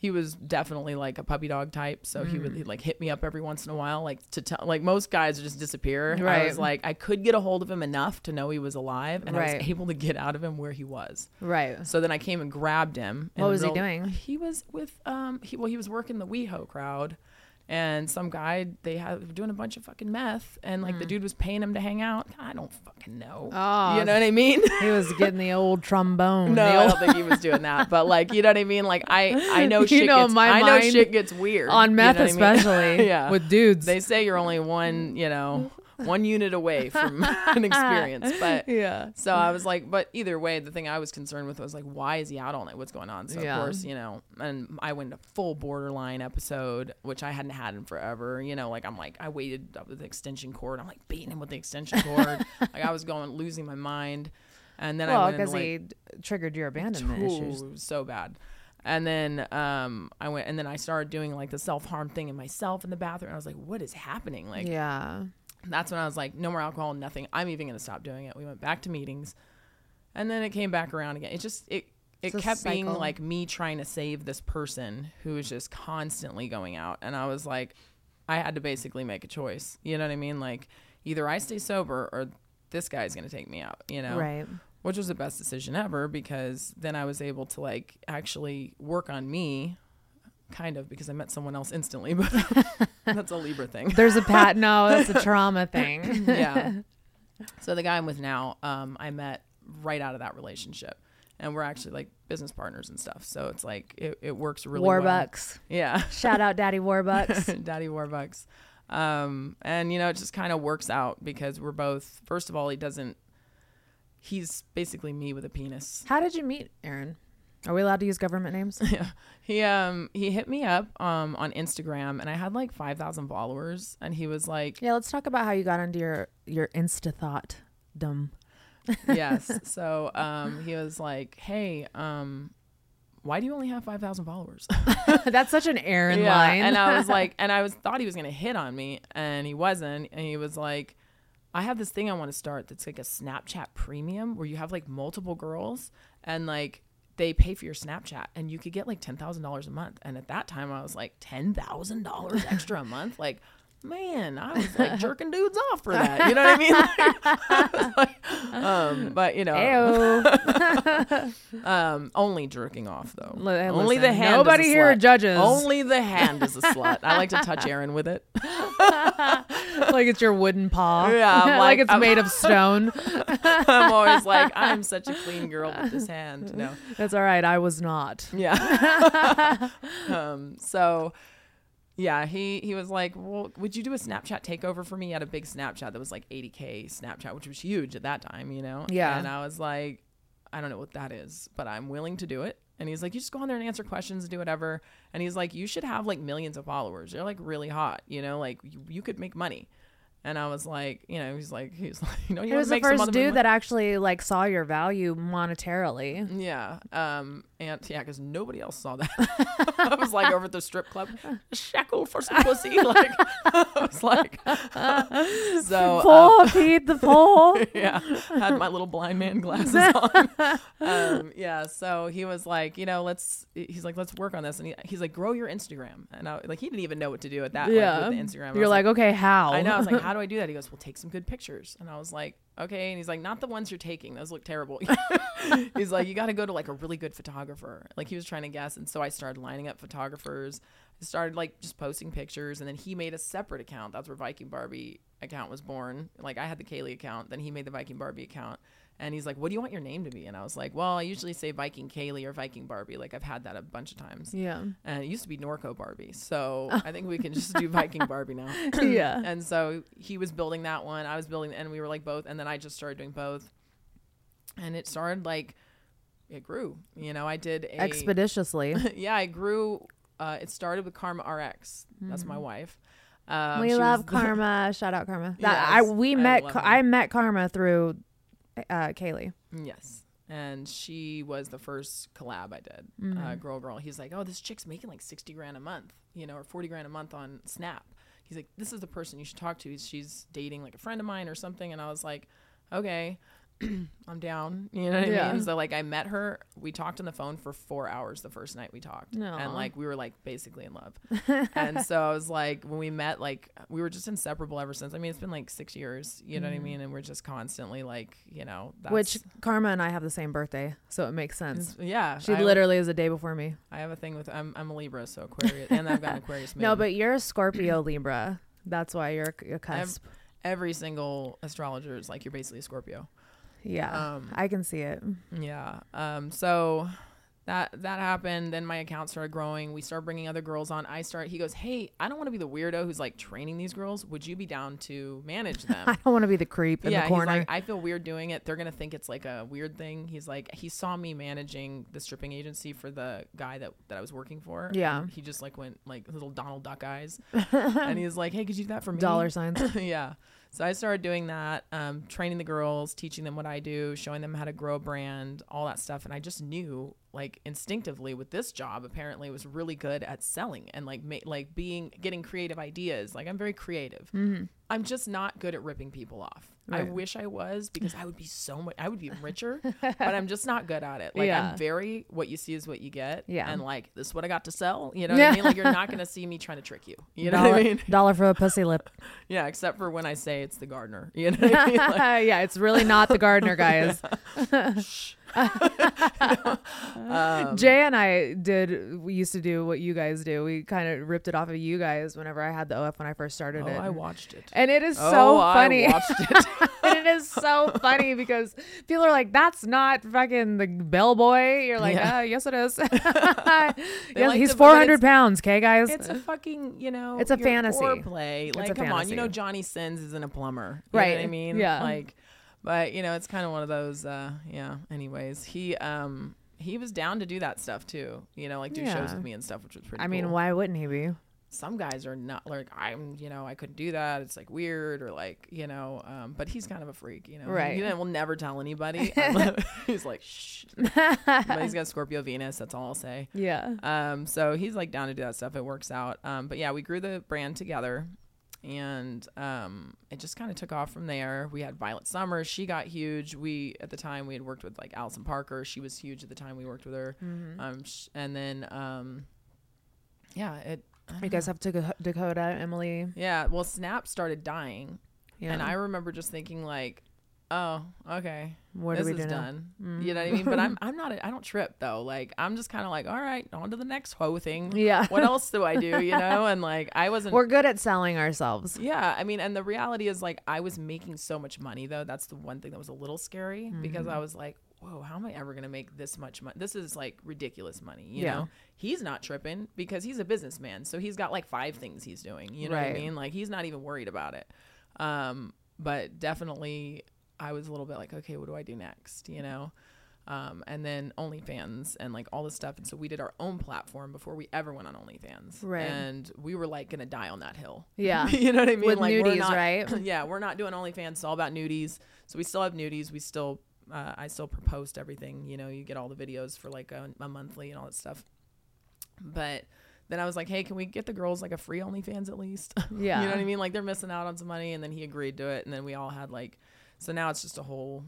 He was definitely like a puppy dog type, so he Mm. would he'd like hit me up every once in a while, like to tell. Like most guys would just disappear. Right. I was like, I could get a hold of him enough to know he was alive, and I was able to get out of him where he was. Right. So then I came and grabbed him. in What was he doing? He was with um he well he was working the WeHo crowd, and some guy they had were doing a bunch of fucking meth, and like the dude was paying him to hang out. I don't fucking know. Mm. Oh, you know what I mean? He was getting the old trombone. no, the I don't think he was doing that. But like you know what I mean? Like I I know shit You know, gets my I know shit gets weird on you meth know what I mean? especially, yeah, with dudes. They say you're only one you know one unit away from an experience, but yeah. so I was like, but either way, the thing I was concerned with was like, why is he out all night? What's going on? So Yeah. of course, you know, and I went to full borderline episode, which I hadn't had in forever. You know, like I'm like I waited up with the extension cord. I'm like beating him with the extension cord. like I was going losing my mind, and then I Well, went into, because like, he d- triggered your abandonment Ooh, issues. it was so bad. And then um, I went, and then I started doing like the self harm thing in myself in the bathroom. I was like, "What is happening?" Like, yeah. That's when I was like, no more alcohol, nothing. I'm even gonna stop doing it. We went back to meetings, and then it came back around again. It just it it It's kept being like me trying to save this person who was just constantly going out, and I was like, I had to basically make a choice. You know what I mean? Like either I stay sober or this guy's gonna take me out. You know? Right. Which was the best decision ever because then I was able to like actually work on me. Kind of because I met someone else instantly, but that's a Libra thing. There's a pat. No, that's a trauma thing. yeah. So the guy I'm with now, um, I met right out of that relationship, and we're actually like business partners and stuff. So it's like it, it works really well. Warbucks. Yeah. Shout out, Daddy Warbucks. Daddy Warbucks. Um, and you know, it just kind of works out because we're both. First of all, he doesn't. He's basically me with a penis. How did you meet Aaron? Are we allowed to use government names? yeah. He um he hit me up um on Instagram and I had like 5,000 followers and he was like yeah, let's talk about how you got into your your Insta thought. Dumb. yes. So um he was like, "Hey, um why do you only have 5,000 followers?" That's such an Aaron yeah. line. And I was like and I was thought he was going to hit on me and he wasn't and he was like I have this thing I want to start that's like a Snapchat premium where you have like multiple girls and like they pay for your Snapchat and you could get like $10,000 a month. And at that time I was like $10,000 extra a month. Like, man, I was like jerking dudes off for that. You know what I mean? I like, um, but you know, um, only jerking off though. Only the hand. nobody is a here slut. judges. Only the hand is a slut. I like to touch Aaron with it. like it's your wooden paw. Yeah, like, like- it's I'm- made of stone. I'm always like, I'm such a clean girl with this hand. No. That's all right. I was not. Yeah. um, so yeah, he he was like, Well, would you do a Snapchat takeover for me? He had a big Snapchat that was like 80k Snapchat, which was huge at that time, you know? Yeah. And I was like, I don't know what that is, but I'm willing to do it. And he's like, you just go on there and answer questions, and do whatever. And he's like, you should have like millions of followers. You're like really hot, you know, like you, you could make money. And I was like, you know, he's like, he's like, you know, you He was the first dude that actually like saw your value monetarily. Yeah. Um. And yeah, because nobody else saw that. I was like over at the strip club, shekel for some pussy. Like I was like, so. Poor um, Pete the poor. yeah, had my little blind man glasses on. Um, yeah, so he was like, you know, let's. He's like, let's work on this, and he, he's like, grow your Instagram, and I like he didn't even know what to do at that. like, Yeah. with the Instagram. You're was like, okay, how? I know. I was like, how do I do that? He goes, well, take some good pictures. And I was like, okay. And he's like, not the ones you're taking. Those look terrible. he's like, you got to go to like a really good photographer. Like he was trying to guess. And so I started lining up photographers. I started like just posting pictures. And then he made a separate account. That's where Viking Barbie account was born. Like I had the Kaylee account, then he made the Viking Barbie account. And he's like, "What do you want your name to be?" And I was like, "Well, I usually say Viking Kaylee or Viking Barbie. Like I've had that a bunch of times." Yeah. And it used to be Norco Barbie, so I think we can just do Viking Barbie now. Yeah. And so he was building that one, I was building, and we were like both. And then I just started doing both, and it started like it grew. You know, I did a Expeditiously. yeah, I grew. Uh, it started with Karma RX. That's my wife. Um, we love Karma. Shout out Karma. That, I we I met. Ka- I met Karma through uh, Kaylee. Yes. And she was the first collab I did. Mm-hmm. Uh, girl, girl. He's like, oh, this chick's making like 60 grand a month, you know, or 40 grand a month on Snap. He's like, this is the person you should talk to. She's dating like a friend of mine or something. And I was like, okay, I'm down. You know what Yeah. I mean? So like I met her. We talked on the phone for four hours the first night we talked. And like we were like basically in love. and so I was like, when we met, like we were just inseparable ever since. I mean, it's been like six years, you know what I mean? And we're just constantly like, you know, that's, Mm-hmm. Which Karma and I have the same birthday, so it makes sense. yeah. She I- literally is a day before me. I have a thing with I'm I'm a Libra, so Aquarius, and I've got an Aquarius. No, but you're a Scorpio Libra. That's why you're a cusp. every single astrologer is like you're basically a Scorpio. Yeah, um, I can see it. Yeah. Um. So that that happened. Then my account started growing. We started bringing other girls on. I start. He goes, "Hey, I don't want to be the weirdo who's like training these girls. Would you be down to manage them?" I don't want to be the creep in yeah, the corner. he's like, I feel weird doing it. They're gonna think it's like a weird thing. He's like, he saw me managing the stripping agency for the guy that that I was working for. Yeah. he just like went like little Donald Duck eyes, and he's like, Hey, could you do that for me? Dollar signs. yeah. So I started doing that, um, training the girls, teaching them what I do, showing them how to grow a brand, all that stuff. And I just knew, like instinctively, with this job, apparently, was really good at selling and like ma- like being getting creative ideas. Like I'm very creative. I'm just not good at ripping people off. I Mm-hmm. Wish I was because I would be so much. I would be richer, but I'm just not good at it. Like Yeah. I'm very what you see is what you get. Yeah. And like this is what I got to sell. You know what I mean? Like you're not gonna see me trying to trick you. You know dollar, what I mean? dollar for a pussy lip. Yeah, except for when I say it's the gardener. You know what I mean? Like, yeah, it's really not the gardener, guys. Um, Jay and I did. We used to do what you guys do. We kind of ripped it off of you guys whenever I had the OF when I first started oh, it. I watched it. and it is oh, so funny. I watched it. and it is so funny because people are like, "That's not fucking the bellboy." You're like, Yeah. "Oh, yes, it is." like he's four hundred pounds. Okay, guys. it's a fucking, you know, It's a fantasy. play. Like, come on, you know. Johnny Sins isn't a plumber. Right. You Know what I mean? Yeah. Like, but you know, it's kind of one of those. uh Yeah. Anyways, he um he was down to do that stuff too. You know, like do shows with me and stuff, which was pretty. I mean, why wouldn't he be? some guys are not like I'm, you know, I couldn't do that. It's like weird or like, you know, um, but he's kind of a freak, you know. Right. He will never tell anybody. he's like, shh. but he's got Scorpio Venus. That's all I'll say. Yeah. Um, so he's like down to do that stuff. It works out. Um, but yeah, we grew the brand together and um, it just kind of took off from there. We had Violet Summer. She got huge. We, at the time, we had worked with like Allison Parker. She was huge at the time we worked with her. Um, sh- and then, um, yeah, it, You guys have to Dakota, Emily. yeah, well, Snap started dying, Yeah. and I remember just thinking like, "Oh, okay, What this do we is do now? done." You know what I mean? But I'm I'm not a, I don't trip though. Like I'm just kind of like, "All right, on to the next whole thing." Yeah. What else do I do? You know? And like I wasn't. We're good at selling ourselves. yeah, I mean, and the reality is like I was making so much money though. That's the one thing that was a little scary because Mm-hmm. I was like, "Whoa, how am I ever gonna make this much money? This is like ridiculous money." You Yeah. know? He's not tripping because he's a businessman, so he's got like five things he's doing. You know what I mean? Like he's not even worried about it. Um, but definitely, I was a little bit like, okay, what do I do next? You know. Um, and then OnlyFans and like all this stuff. And so we did our own platform before we ever went on OnlyFans. Right. And we were like gonna die on that hill. Yeah. you know what I mean? With like, nudies, not- right? yeah, we're not doing OnlyFans. It's all about nudies. So we still have nudies. We still, uh, I still post everything. You know, you get all the videos for like a, a monthly and all that stuff. But then I was like, hey, can we get the girls like a free OnlyFans at least? Yeah. you know what I mean? Like they're missing out on some money. And then he agreed to it. And then we all had like, so now it's just a whole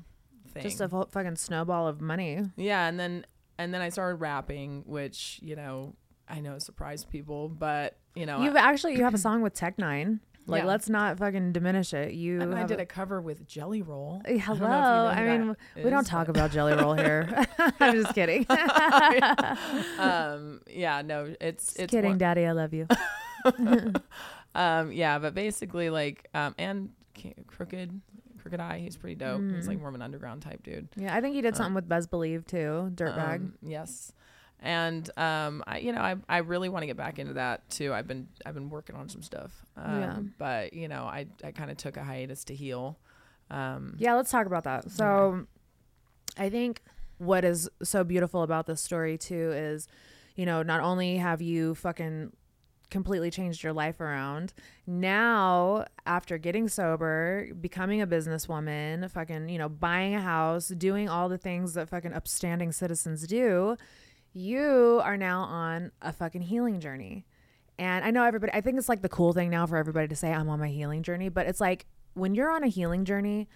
thing. Just a fu- fucking snowball of money. Yeah, and then and then I started rapping, which you know I know surprised people, but you know You've actually you have a song with Tech N9ne. Like, Yeah. let's not fucking diminish it. You and I did a- a cover with Jelly Roll. Eh, I don't know if you Hello. I mean, we don't talk about Jelly Roll here. I'm just kidding. um, yeah, no, it's Just it's kidding, one- Daddy. I love you. um, yeah, but basically, like, um, and Crooked, Crooked Eye. He's pretty dope. He's like more of an underground type dude. Yeah, I think he did something with Buzz Believe too. Dirtbag. Um, yes. And um, I, you know, I, I really want to get back into that too. I've been I've been working on some stuff. Um, Yeah. But you know, I I kind of took a hiatus to heal. Um, Yeah, let's talk about that. So, I think what is so beautiful about this story too is, you know, not only have you fucking completely changed your life around, now after getting sober, becoming a businesswoman, fucking, you know, buying a house, doing all the things that fucking upstanding citizens do, you are now on a fucking healing journey. And I know everybody, I think it's like the cool thing now for everybody to say, I'm on my healing journey. But it's like when you're on a healing journey,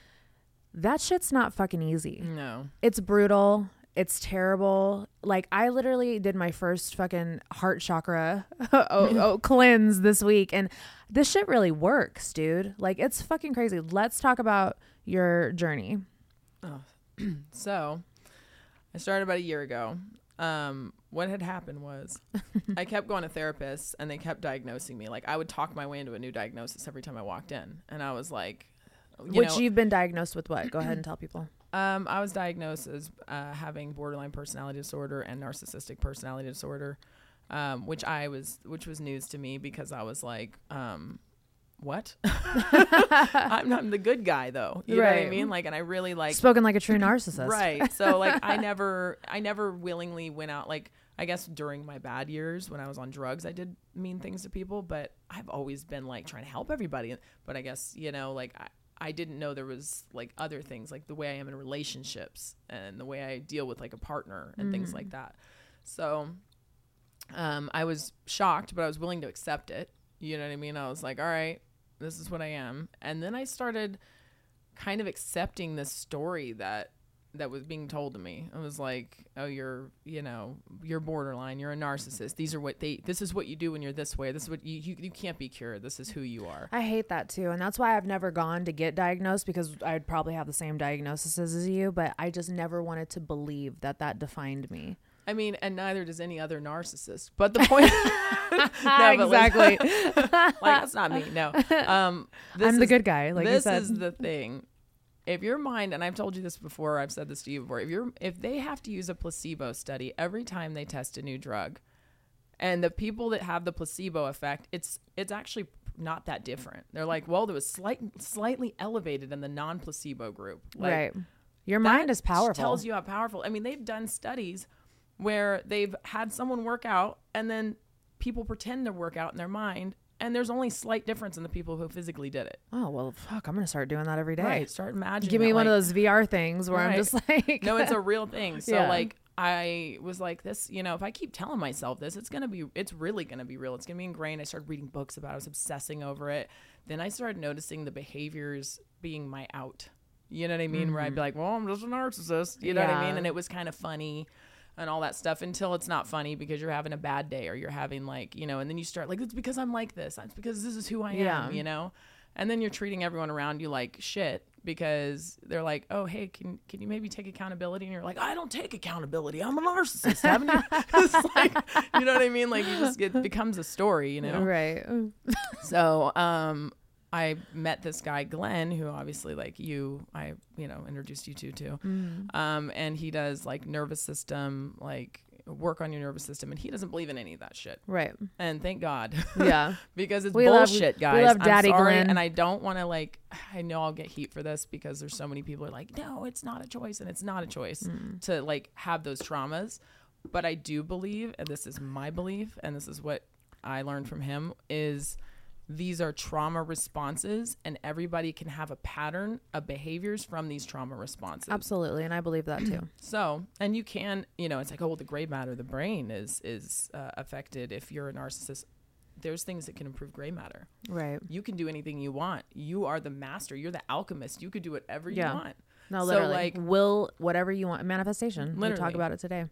that shit's not fucking easy. no. It's brutal. It's terrible. Like I literally did my first fucking heart chakra oh, oh, cleanse this week, and this shit really works, dude. Like it's fucking crazy. Let's talk about your journey. Oh. So, I started about a year ago. Um, what had happened was I kept going to therapists and they kept diagnosing me. Like I would talk my way into a new diagnosis every time I walked in, and I was like, you Which know, you've been diagnosed with what? Go ahead and tell people. Um, I was diagnosed as uh, having borderline personality disorder and narcissistic personality disorder, um, which I was, which was news to me because I was like, um, what? I'm not the good guy though. You know what I mean? Like, and I really like Spoken like a true narcissist. right. So like, I never, I never willingly went out. Like, I guess during my bad years when I was on drugs, I did mean things to people, but I've always been like trying to help everybody. But I guess you know, like I. I didn't know there was like other things like the way I am in relationships and the way I deal with like a partner and things like that. So um, I was shocked, but I was willing to accept it. You know what I mean? I was like, all right, this is what I am. And then I started kind of accepting this story that that was being told to me. I was like, oh, you're, you know, you're borderline. You're a narcissist. These are what they. This is what you do when you're this way. This is what you. You, you can't be cured. This is who you are. I hate that too. And that's why I've never gone to get diagnosed because I'd probably have the same diagnosis as you, but I just never wanted to believe that that defined me. I mean, and neither does any other narcissist. But the point, No, exactly. like that's not me. No, um, this I'm the is- good guy, like you this is the thing. If your mind, and I've told you this before, I've said this to you before. If you're, if they have to use a placebo study every time they test a new drug, and the people that have the placebo effect, it's it's actually not that different. They're like, well, there was slight, slightly elevated in the non-placebo group. Like, right. Your mind is powerful. Tells you how powerful. I mean, they've done studies where they've had someone work out and then people pretend to work out in their mind and there's only slight difference in the people who physically did it. oh, well, fuck. I'm going to start doing that every day. Right. Start imagining. Give me it, one of those VR things where I'm just like, no, it's a real thing. So Yeah. like I was like this, you know, if I keep telling myself this, it's gonna be it's really gonna be real. It's gonna be ingrained. I started reading books about it, I was obsessing over it. Then I started noticing the behaviors being my out. You know what I mean? Where I'd be like, Well, I'm just a narcissist. You know what I Mm-hmm. Mean? And it was kind of funny and all that stuff until it's not funny because you're having a bad day or you're having like, you know, and then you start like, it's because I'm like this. It's because this is who I am, you know? And then you're treating everyone around you like shit because they're like, "Oh, hey, can can you maybe take accountability?" And you're like, "I don't take accountability. I'm a narcissist." Haven't you? it's like, you know what I mean? Like you just get becomes a story, you know? right. So, um, I met this guy Glenn, who obviously like you, I you know introduced you to too, um, and he does like nervous system, like work on your nervous system, and he doesn't believe in any of that shit. Right. And thank God. Yeah. because it's We love- bullshit, we guys. love I'm Daddy sorry, Glenn. and I don't want to like. I know I'll get heat for this because there's so many people who are like, no, it's not a choice, and it's not a choice Mm. to like have those traumas. But I do believe, and this is my belief, and this is what I learned from him is these are trauma responses and everybody can have a pattern of behaviors from these trauma responses Absolutely. And I believe that too. so, and you can, you know, it's like, oh, well, the gray matter, the brain is is uh, affected if you're a narcissist. There's things that can improve gray matter. Right. You can do anything you want. You are the master. You're the alchemist. You could do whatever you Yeah. want. No, So, literally. like- will whatever you want. Manifestation. We Literally. talk about it today.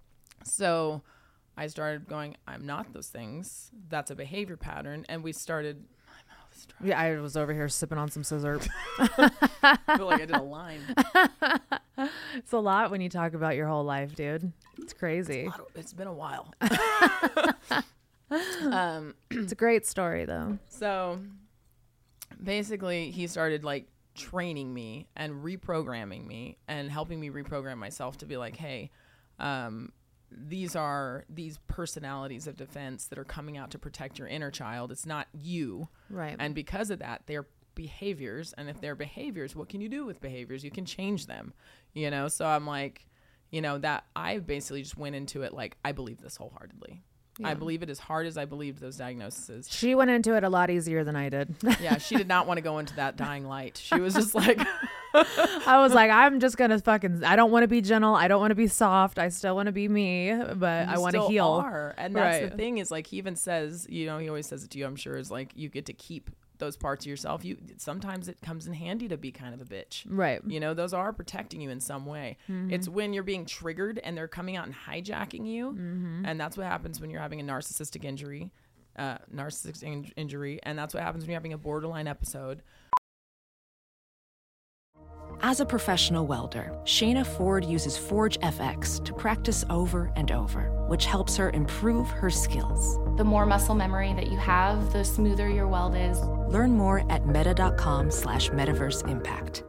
So, I started going. I'm not those things. That's a behavior pattern, and we started. Yeah, I was over here sipping on some scissor. I feel like I did a line. it's a lot when you talk about your whole life, dude. It's crazy. It's been a while. um, It's a great story though. So basically, he started like training me and reprogramming me and helping me reprogram myself to be like, hey, um, these are these personalities of defense that are coming out to protect your inner child. It's not you. Right. And because of that, they're behaviors. And if they're behaviors, what can you do with behaviors? You can change them, you know? So I'm like, you know, that I basically just went into it like, I believe this wholeheartedly. I believe it as hard as I believed those diagnoses. She went into it a lot easier than I did. yeah, she did not want to go into that dying light. She was just like, I was like, I'm just gonna fucking. I don't want to be gentle. I don't want to be soft. I still want to be me, but I want to heal. Are. And that's the thing is like he even says, you know, he always says it to you, I'm sure, is like you get to keep those parts of yourself. You sometimes it comes in handy to be kind of a bitch. Right. You know, those are protecting you in some way. It's when you're being triggered and they're coming out and hijacking you. And that's what happens when you're having a narcissistic injury. Uh, narcissistic in- injury, and that's what happens when you're having a borderline episode. As a professional welder, Shayna Ford uses ForgeFX to practice over and over, which helps her improve her skills. The more muscle memory that you have, the smoother your weld is. Learn more at meta.com slash metaverse impact.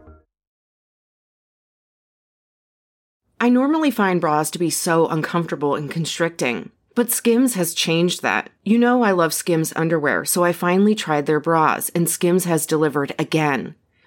I normally find bras to be so uncomfortable and constricting, but Skims has changed that. You know I love Skims underwear, so I finally tried their bras, and Skims has delivered again.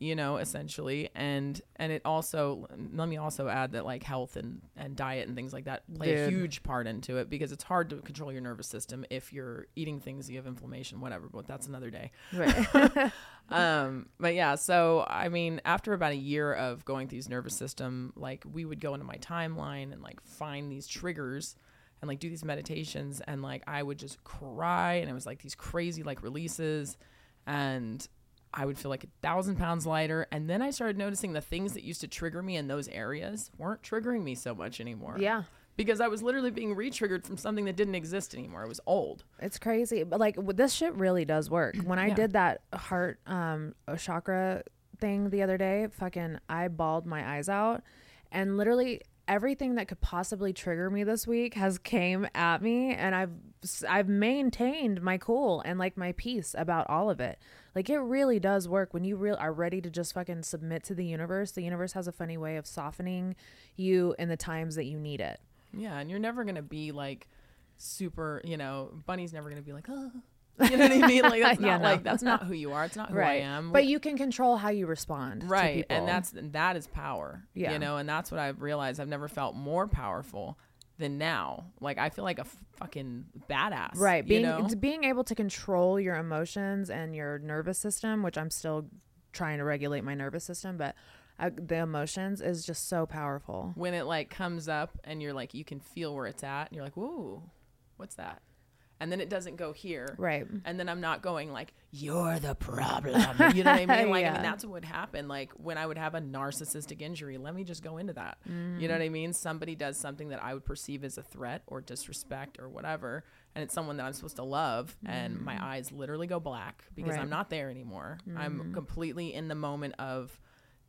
you know, essentially, and and it also let me also add that like health and and diet and things like that play a huge part into it because it's hard to control your nervous system if you're eating things you have inflammation, whatever. But that's another day. Right. um, but yeah, so I mean, after about a year of going through these nervous system, like we would go into my timeline and like find these triggers and like do these meditations and like I would just cry and it was like these crazy like releases and I would feel like a thousand pounds lighter. And then I started noticing the things that used to trigger me in those areas weren't triggering me so much anymore. Yeah. Because I was literally being re triggered from something that didn't exist anymore. It was old. It's crazy, but like this shit really does work. When I Yeah. did that heart um chakra thing the other day, fucking I bawled my eyes out and literally everything that could possibly trigger me this week has came at me and I've I've maintained my cool and like my peace about all of it. Like it really does work when you real are ready to just fucking submit to the universe. The universe has a funny way of softening you in the times that you need it. Yeah, and you're never gonna be like super, you know, Bunnie's never gonna be like, oh, you know what I mean? Like that's Yeah, not no. like that's not who you are. It's not who I am. But you can control how you respond. to right, and that's that is power. Yeah. you know, and that's what I've realized. I've never felt more powerful than now. Like I feel like a fucking badass. right. Being you know? being able to control your emotions and your nervous system, which I'm still trying to regulate my nervous system, but uh, the emotions is just so powerful. when it like comes up and you're like you can feel where it's at and you're like whoa what's that and then it doesn't go here. Right. and then i'm not going like you're the problem. You know what i mean? Like i mean that's what would happen like when i would have a narcissistic injury. Let me just go into that. You know mm. what i mean? Somebody does something that i would perceive as a threat or disrespect or whatever and it's someone that i'm supposed to love and my mm. eyes literally go black because Right. i'm not there anymore. I'm mm. completely in the moment of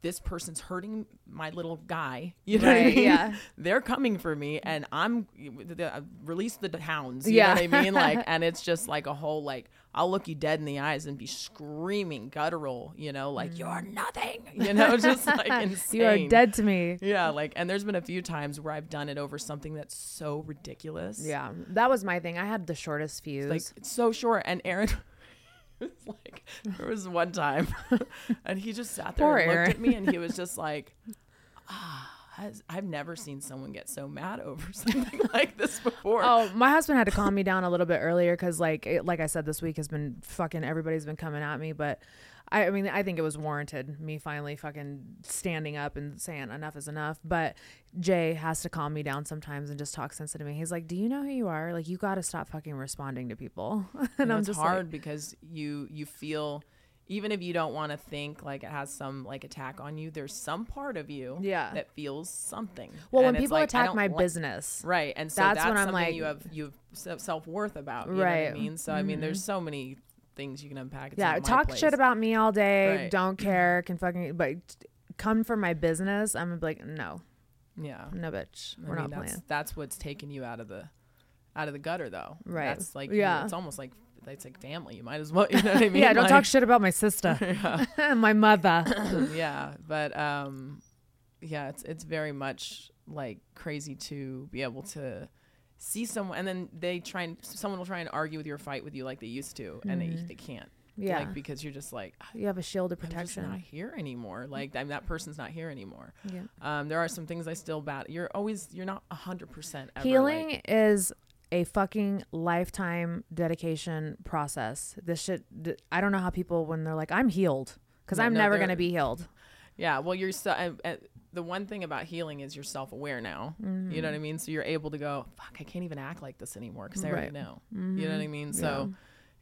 this person's hurting my little guy. You know what I mean? yeah. They're coming for me, and I'm the, uh, release the hounds. You Yeah. know what I mean? Like, and it's just like a whole like I'll look you dead in the eyes and be screaming guttural. You know, like you're nothing. You know, just like insane. You are dead to me. Yeah, like, and there's been a few times where I've done it over something that's so ridiculous. Yeah, that was my thing. I had the shortest fuse. like it's so short. And Aaron. there was one time and he just sat there Poor and looked Aaron. at me and he was just like ah I've never seen someone get so mad over something like this before. Oh, my husband had to calm me down a little bit earlier because, like, it, like I said, this week has been fucking. Everybody's been coming at me, but I, I mean, I think it was warranted. Me finally fucking standing up and saying enough is enough. But Jay has to calm me down sometimes and just talk sense to me. He's like, "Do you know who you are? Like, you got to stop fucking responding to people." and I'm it's just hard like, because you you feel even if you don't want to think like it has some like attack on you, there's some part of you Yeah. that feels something. Well, And when people like, attack my like- business, right? And so that's that's, when I'm like- you have you have self worth about. You know what Right. I mean? So I mean, there's mm-hmm. so many things you can unpack. It's yeah, talk place. shit about me all day. Right. Don't care. Can fucking but come for my business. I'm gonna be like, no, Yeah. no, bitch. I We're mean, not that's, playing. That's what's taking you out of the out of the gutter, though. Right. That's like Yeah. yeah. It's almost like it's like family. You might as well. You know what I mean? yeah, don't talk shit about my sister, my mother. yeah, but um, yeah, it's it's very much like crazy to be able to see someone, and then they try and someone will try and argue with your fight with you like they used to, and they, Mhm. they can't. Yeah. like because you're just like You have a shield of protection I'm just not here anymore. Like I'm, that person's not here anymore. Yeah. Um, there are some things I still bat. You're always you're not hundred percent Healing Like, is a fucking lifetime dedication process. This shit, i don't know how people when they're like, I'm healed, because I'm no, never gonna be healed. Yeah, well, you're so, uh, uh, the one thing about healing is you're self aware now. You know what I mean? So you're able to go, fuck, I can't even act like this anymore because I already Right. know. You know what I Mhm. mean? So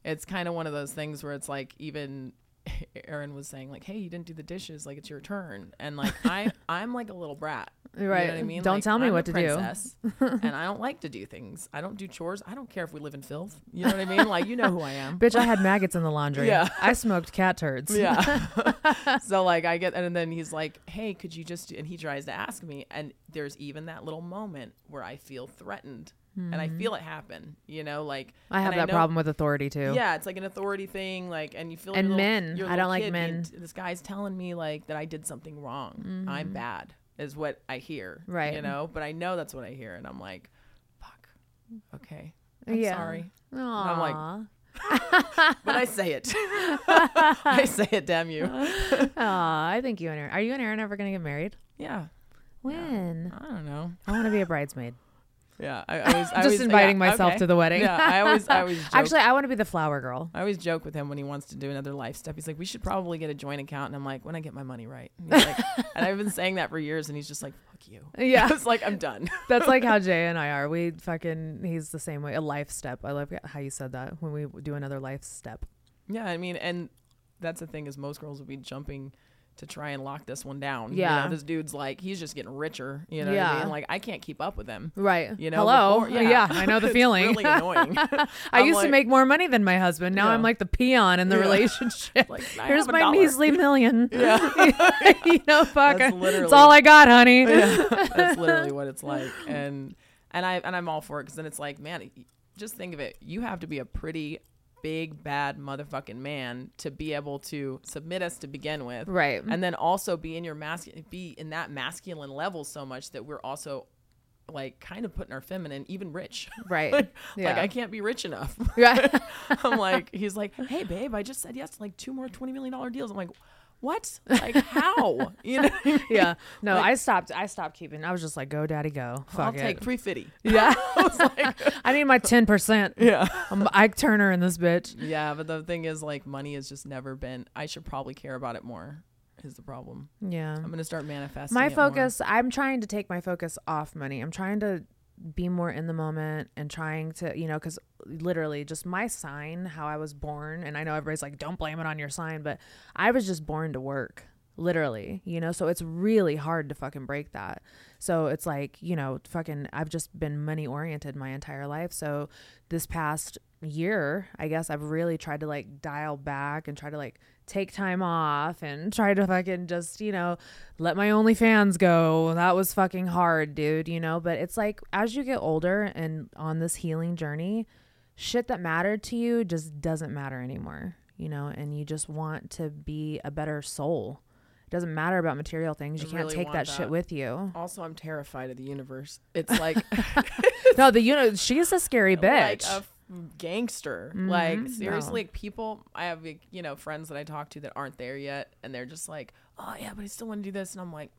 it's kind of one of those things where it's like even Aaron was saying like, hey, you didn't do the dishes, like it's your turn, and like I I'm like a little brat. You know Right. what I mean? Don't Like, tell me I'm what to do. and I don't like to do things. I don't do chores. I don't care if we live in filth. You know what I mean? Like you know who I am. Bitch, I had maggots in the laundry. Yeah. I smoked cat turds. Yeah. so like I get and then he's like, "Hey, could you just?" do-" And he tries to ask me, and there's even that little moment where I feel threatened, and I Mhm. feel it happen. You know, like I have that know- problem with authority too. Yeah, it's like an authority thing, like, and you feel And little- men. I don't like being men. this guy's telling me like that I did something wrong. I'm Mhm. bad, is what I hear. Right. You know, but I know that's what I hear, and I'm like, fuck. Okay. I'm Yeah. sorry. I'm like, but I say it. I say it, damn you. Aw, I think you and Aaron. Are you and Aaron ever gonna get married? Yeah. When? I don't know. I want to be a bridesmaid. Yeah, I was I just always- inviting yeah, myself okay. to the wedding. Yeah, I always I always joke. actually I want to be the flower girl. I always joke with him when he wants to do another life step. He's like, "We should probably get a joint account," and I'm like, "When I get my money right." And, he's like, and I've been saying that for years, and he's just like, "Fuck you." Yeah. it's like I'm done. That's like how Jay and I are. We fucking he's the same way. A life step. I love how you said that when we do another life step. yeah, I mean, and that's the thing is most girls would be jumping to try and lock this one down. You Yeah. know, this dude's like he's just getting richer. You know, what Yeah. I mean? Like I can't keep up with him. Right. You know. Hello. before- yeah. I know the feeling. really annoying. I used to make more money than my husband. Now Yeah. I'm like the peon in the Yeah. relationship. Like, Here's my dollar. measly million. Yeah. you know, fuck. That's it's all I got, honey. Yeah, that's literally what it's like and and i and i'm all for it because then it's like man just think of it you have to be a pretty big bad motherfucking man to be able to submit us to begin with Right. and then also be in your masculine be in that masculine level so much that we're also like kind of putting our feminine even rich Right. like Yeah. i can't be rich enough Right. i'm like he's like hey babe i just said yes to like two more 20 million dollar deals i'm like what like how you know I mean? yeah. No, Like, I stopped. I stopped keeping. I was just like, go, daddy, go. Fuck I'll it. take 350 Yeah. I was like, I need my ten percent. Yeah. I'm Ike Turner in this bitch. Yeah, but the thing is, like, money has just never been. I should probably care about it more. Is the problem? Yeah. I'm gonna start manifesting. my focus i'm trying to take my focus off money i'm trying to be more in the moment and trying to you know because literally just my sign how i was born and i know everybody's like don't blame it on your sign but i was just born to work literally you know? So it's really hard to fucking break that. So it's like you know fucking i've just been money oriented my entire life. So this past year i guess i've really tried to like dial back and try to like take time off and try to fucking just you know let my OnlyFans go. That was fucking hard dude you know? But it's like as you get older and on this healing journey shit that mattered to you just doesn't matter anymore you know? And you just want to be a better soul. It doesn't matter about material things. You I can't really take want that, shit with you. Also, I'm terrified of the universe. It's like no the universe. she's a scary like bitch. a gangster. Like Mhm. seriously, No. like people. I have like, you know friends that I talk to that aren't there yet, and they're just like, "Oh yeah, but I still want to do this," and I'm like.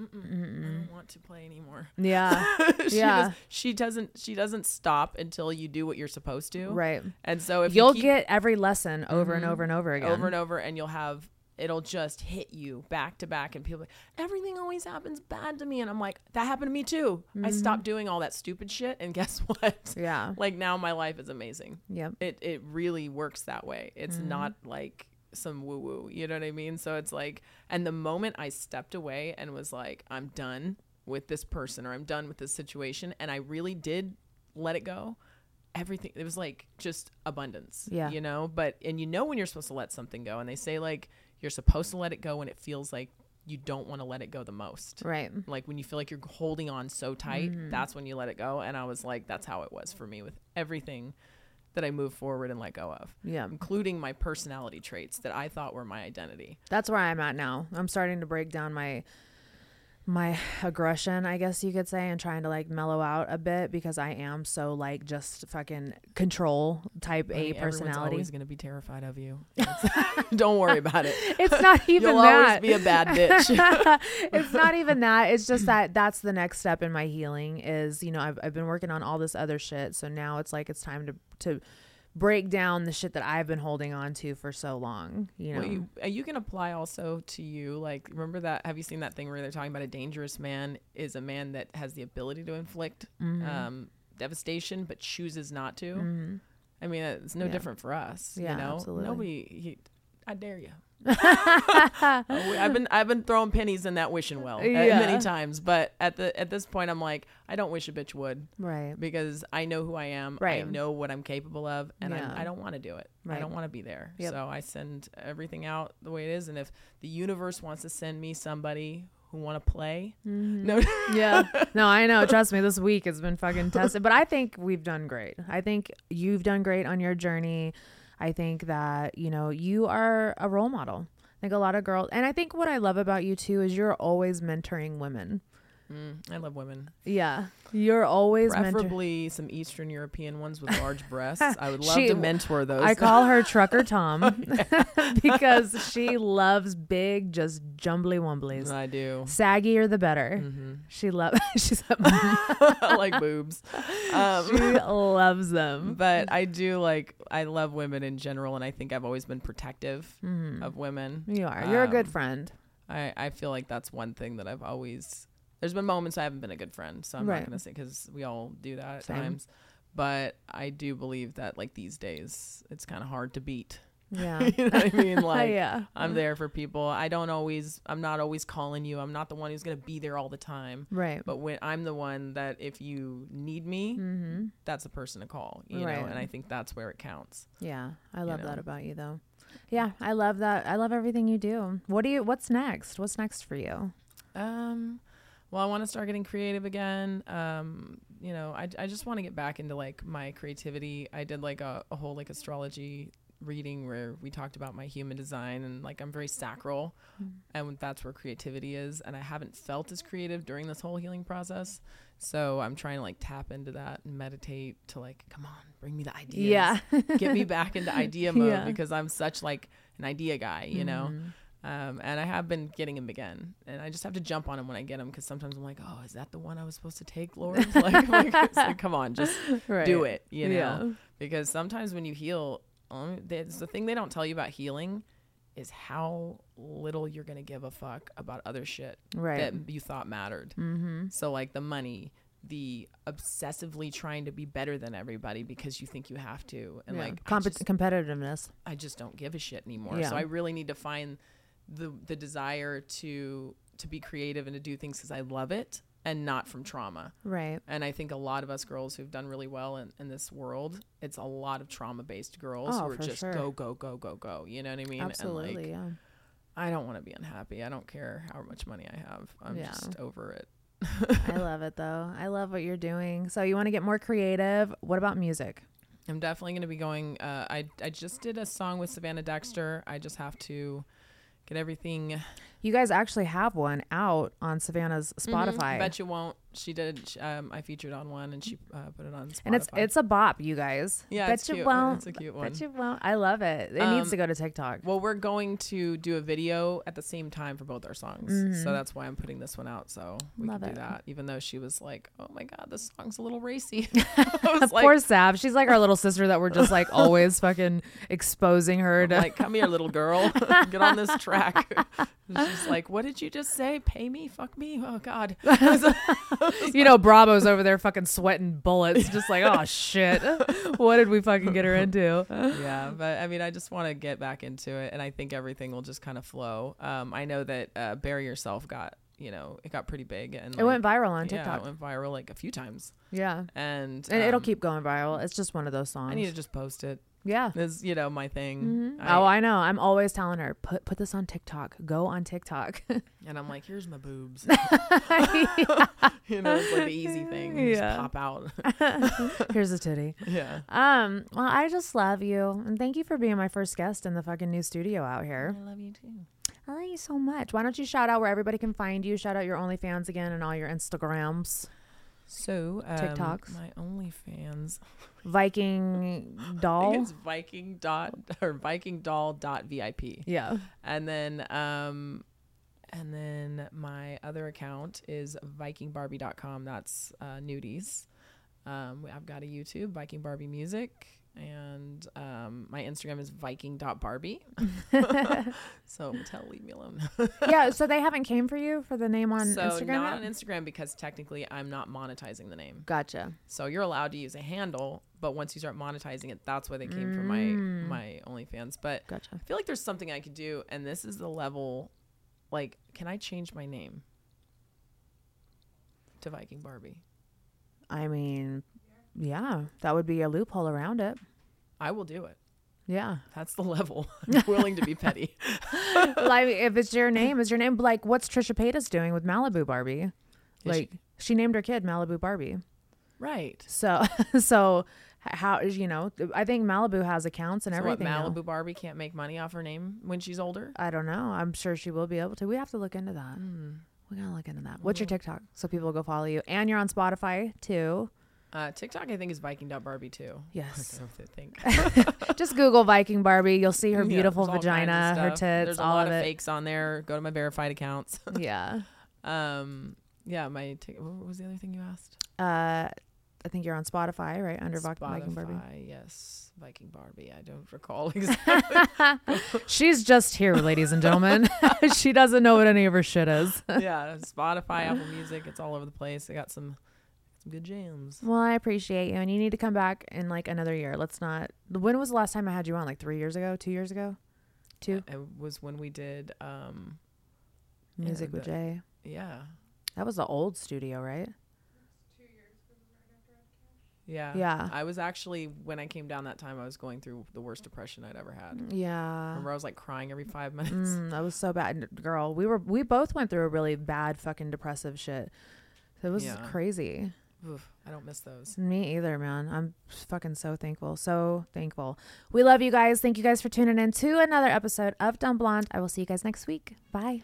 Mm-mm, I don't want to play anymore. Yeah. she Yeah. does- she doesn't. She doesn't stop until you do what you're supposed to. Right. And so if You'll you keep, get every lesson over and Mhm. over and over again. over and over, and you'll have it'll just hit you back to back, and people like everything always happens bad to me, and I'm like that happened to me too. I Mhm. stopped doing all that stupid shit, and guess what? Yeah. Like now my life is amazing. Yep. It it really works that way. It's Mhm. not like some woo woo. You know what I mean? So it's like, and the moment I stepped away and was like, I'm done with this person or I'm done with this situation, and I really did let it go. Everything it was like just abundance. Yeah. You know, but and you know when you're supposed to let something go, and they say like you're supposed to let it go when it feels like you don't want to let it go the most. Right. Like when you feel like you're holding on so tight, Mhm. that's when you let it go. And I was like, that's how it was for me with everything that I moved forward and let go of. Yeah. Including my personality traits that I thought were my identity. That's where I'm at now. I'm starting to break down my my aggression, I guess you could say, and trying to like mellow out a bit because I am so like just fucking control type Honey, A personality. always going to be terrified of you. Don't worry about it. It's not even that. You'll that. always be a bad bitch. it's not even that. It's just that that's the next step in my healing is, you know, I've, I've been working on all this other shit. So now it's like it's time to, to break down the shit that I've been holding on to for so long, you know? Well, you, uh, you can apply also to you. Like, remember that? Have you seen that thing where they're talking about a dangerous man is a man that has the ability to inflict Mhm. um, devastation, but chooses not to? Mhm. I mean, it's no Yeah. different for us. Yeah, you know, absolutely. nobody. He, I dare you. We- I've been I've been throwing pennies in that wishing well uh, Yeah. many times, but at the at this point, I'm like, I don't wish a bitch would, Right. Because I know who I am, right? I know what I'm capable of, and Yeah. I'm, I don't want to do it. I don't want to be there. Yep. So I send everything out the way it is, and if the universe wants to send me somebody who want to play, Mhm. no, yeah. No, I know. Trust me, this week has been fucking tested. But I think we've done great. I think you've done great on your journey. I think that, you know, you are a role model. Think a lot of girls, and I think what I love about you too is you're always mentoring women. Mm, I love women. Yeah. You're always mentor- Preferably some Eastern European ones with large breasts. I would love She- to mentor those. I call her Trucker Tom because she loves big, just jumbly wumblies. I do. Saggier the better. Mhm. She loves. She's like boobs. Um, she loves them. But I do like I love women in general, and I think I've always been protective Mhm. of women. You are. You're a good Um, friend. I I feel like that's one thing that I've always. There's been moments I haven't been a good friend, so I'm Right. not gonna say because we all do that at Same. times. But I do believe that like these days, it's kind of hard to beat. Yeah. you know what I mean? Like, Yeah. I'm there for people. I don't always. I'm not always calling you. I'm not the one who's gonna be there all the time. Right. But when I'm the one that if you need me, Mhm. that's the person to call. You Right. know, and I think that's where it counts. Yeah, I love know? that about you though. Yeah, I love that. I love everything you do. What do you what's next? What's next for you? Um, well, I want to start getting creative again. Um, you know, I, I just want to get back into like my creativity. I did like a, a whole like astrology reading where we talked about my human design and like I'm very sacral and that's where creativity is and I haven't felt as creative during this whole healing process. So I'm trying to like tap into that and meditate to like come on, bring me the ideas. Yeah. Get me back into idea mode Yeah. because I'm such like an idea guy, you know. Um, and I have been getting him again, and I just have to jump on him when I get him because sometimes I'm like, "Oh, is that the one I was supposed to take, Lord?" like, like, like, come on, just Right. do it, you know? Yeah. Because sometimes when you heal, um, there's the thing they don't tell you about healing is how little you're gonna give a fuck about other shit Right. that you thought mattered. Mhm. So like the money, the obsessively trying to be better than everybody because you think you have to, and Yeah. like I just- competitiveness. I just don't give a shit anymore. Yeah. So I really need to find the the desire to to be creative and to do things because I love it and not from trauma. Right. And I think a lot of us girls who've done really well in, in this world, it's a lot of trauma based girls Oh, who are just sure. go, go, go, go, go. You know what I mean? Absolutely, and like, yeah. I don't want to be unhappy. I don't care how much money I have. I'm Yeah. just over it. I love it though. I love what you're doing. So you want to get more creative. What about music? I'm definitely going to be going. Uh, I I just did a song with Savannah Dexter. I just have to get everything You guys actually have one out on Savannah's Spotify. Mhm. Bet you won't. She did. Um, I featured on one, and she uh, put it on Spotify. and it's it's a bop, you guys. Yeah, bet it's you cute. won't. It's a cute Bet one. you won't. I love it. It Um, needs to go to TikTok. Well, we're going to do a video at the same time for both our songs, Mhm. so that's why I'm putting this one out. So we Love can it. do that. Even though she was like, "Oh my god, this song's a little racy." I was Poor Sav. She's like our little sister that we're just like always fucking exposing her to. like, come here, little girl, get on this track. And She's like, "What did you just say? Pay me? Fuck me? Oh God." you know, Bravo's over there fucking sweating bullets, just like, oh shit, what did we fucking get her into? yeah, but I mean, I just want to get back into it, and I think everything will just kind of flow. Um, I know that uh, "Bury Yourself" got, you know, it got pretty big, and It went viral on yeah, TikTok. it went viral like a few times. Yeah. and And it'll um, keep going viral. It's just one of those songs. I need to just post it. Yeah. is you know my thing. Mhm. oh, I know. I'm always telling her, put put this on TikTok. Go on TikTok. and I'm like, here's my boobs. you know, it's like the easy thing. You Yeah. Just pop out. Here's a titty. Yeah. Um. Well, I just love you, and thank you for being my first guest in the fucking new studio out here. I love you too. I love you so much. Why don't you shout out where everybody can find you? Shout out your OnlyFans again and all your Instagrams. So um, TikToks. My OnlyFans. Viking I doll. think it's Viking dot or Viking doll dot VIP. Yeah. And then um and then my other account is vikingbarbie.com. That's uh, nudies. Um, I've got a YouTube, Viking Barbie Music, and um, my Instagram is viking.barbie. so tell leave me alone. yeah. So they haven't came for you for the name on so Instagram. not yet? on Instagram because technically I'm not monetizing the name. Gotcha. So you're allowed to use a handle, but once you start monetizing it, that's why they came for Mm. my my OnlyFans. But Gotcha. I feel like there's something I could do, and this is the level. Like, can I change my name to Viking Barbie? I mean, yeah, that would be a loophole around it. I will do it. Yeah. That's the level. I'm willing to be petty. like if it's your name, is your name like what's Trisha Paytas doing with Malibu Barbie? she- Like she named her kid Malibu Barbie. Right. So so how you know? I think Malibu has accounts and So what, everything. now. Malibu Barbie can't make money off her name when she's older. I don't know. I'm sure she will be able to. We have to look into that. Hmm. We gotta look into that. What's your TikTok? So people will go follow you, and you're on Spotify too. Uh, TikTok, I think, is Viking.Barbie too. Yes. I think. Just Google Viking Barbie. You'll see her beautiful there's all kinds of vagina, her tits, There's a all lot of it. fakes on there. Go to my verified accounts. Yeah. um. Yeah. My. T- what was the other thing you asked? Uh, I think you're on Spotify, right? Under Viking Viking Barbie. Yes, Viking Barbie. I don't recall exactly. She's just here, ladies and gentlemen. she doesn't know what any of her shit is. yeah, Spotify, Apple Music. It's all over the place. I got some some good jams. Well, I appreciate you, and you need to come back in like another year. Let's not. When was the last time I had you on? Like three years ago, two years ago, two. It was when we did um Music yeah, with the- Jay. Yeah. That was the old studio, right? Yeah. Yeah. I was actually when I came down that time I was going through the worst depression I'd ever had. Yeah. Remember I was like crying every 5 minutes. Mm, that was so bad, girl. We were we both went through a really bad fucking depressive shit. It was Yeah. crazy. Oof, I don't miss those. Me either, man. I'm fucking so thankful. So thankful. We love you guys. Thank you guys for tuning in to another episode of Dumb Blonde. I will see you guys next week. Bye.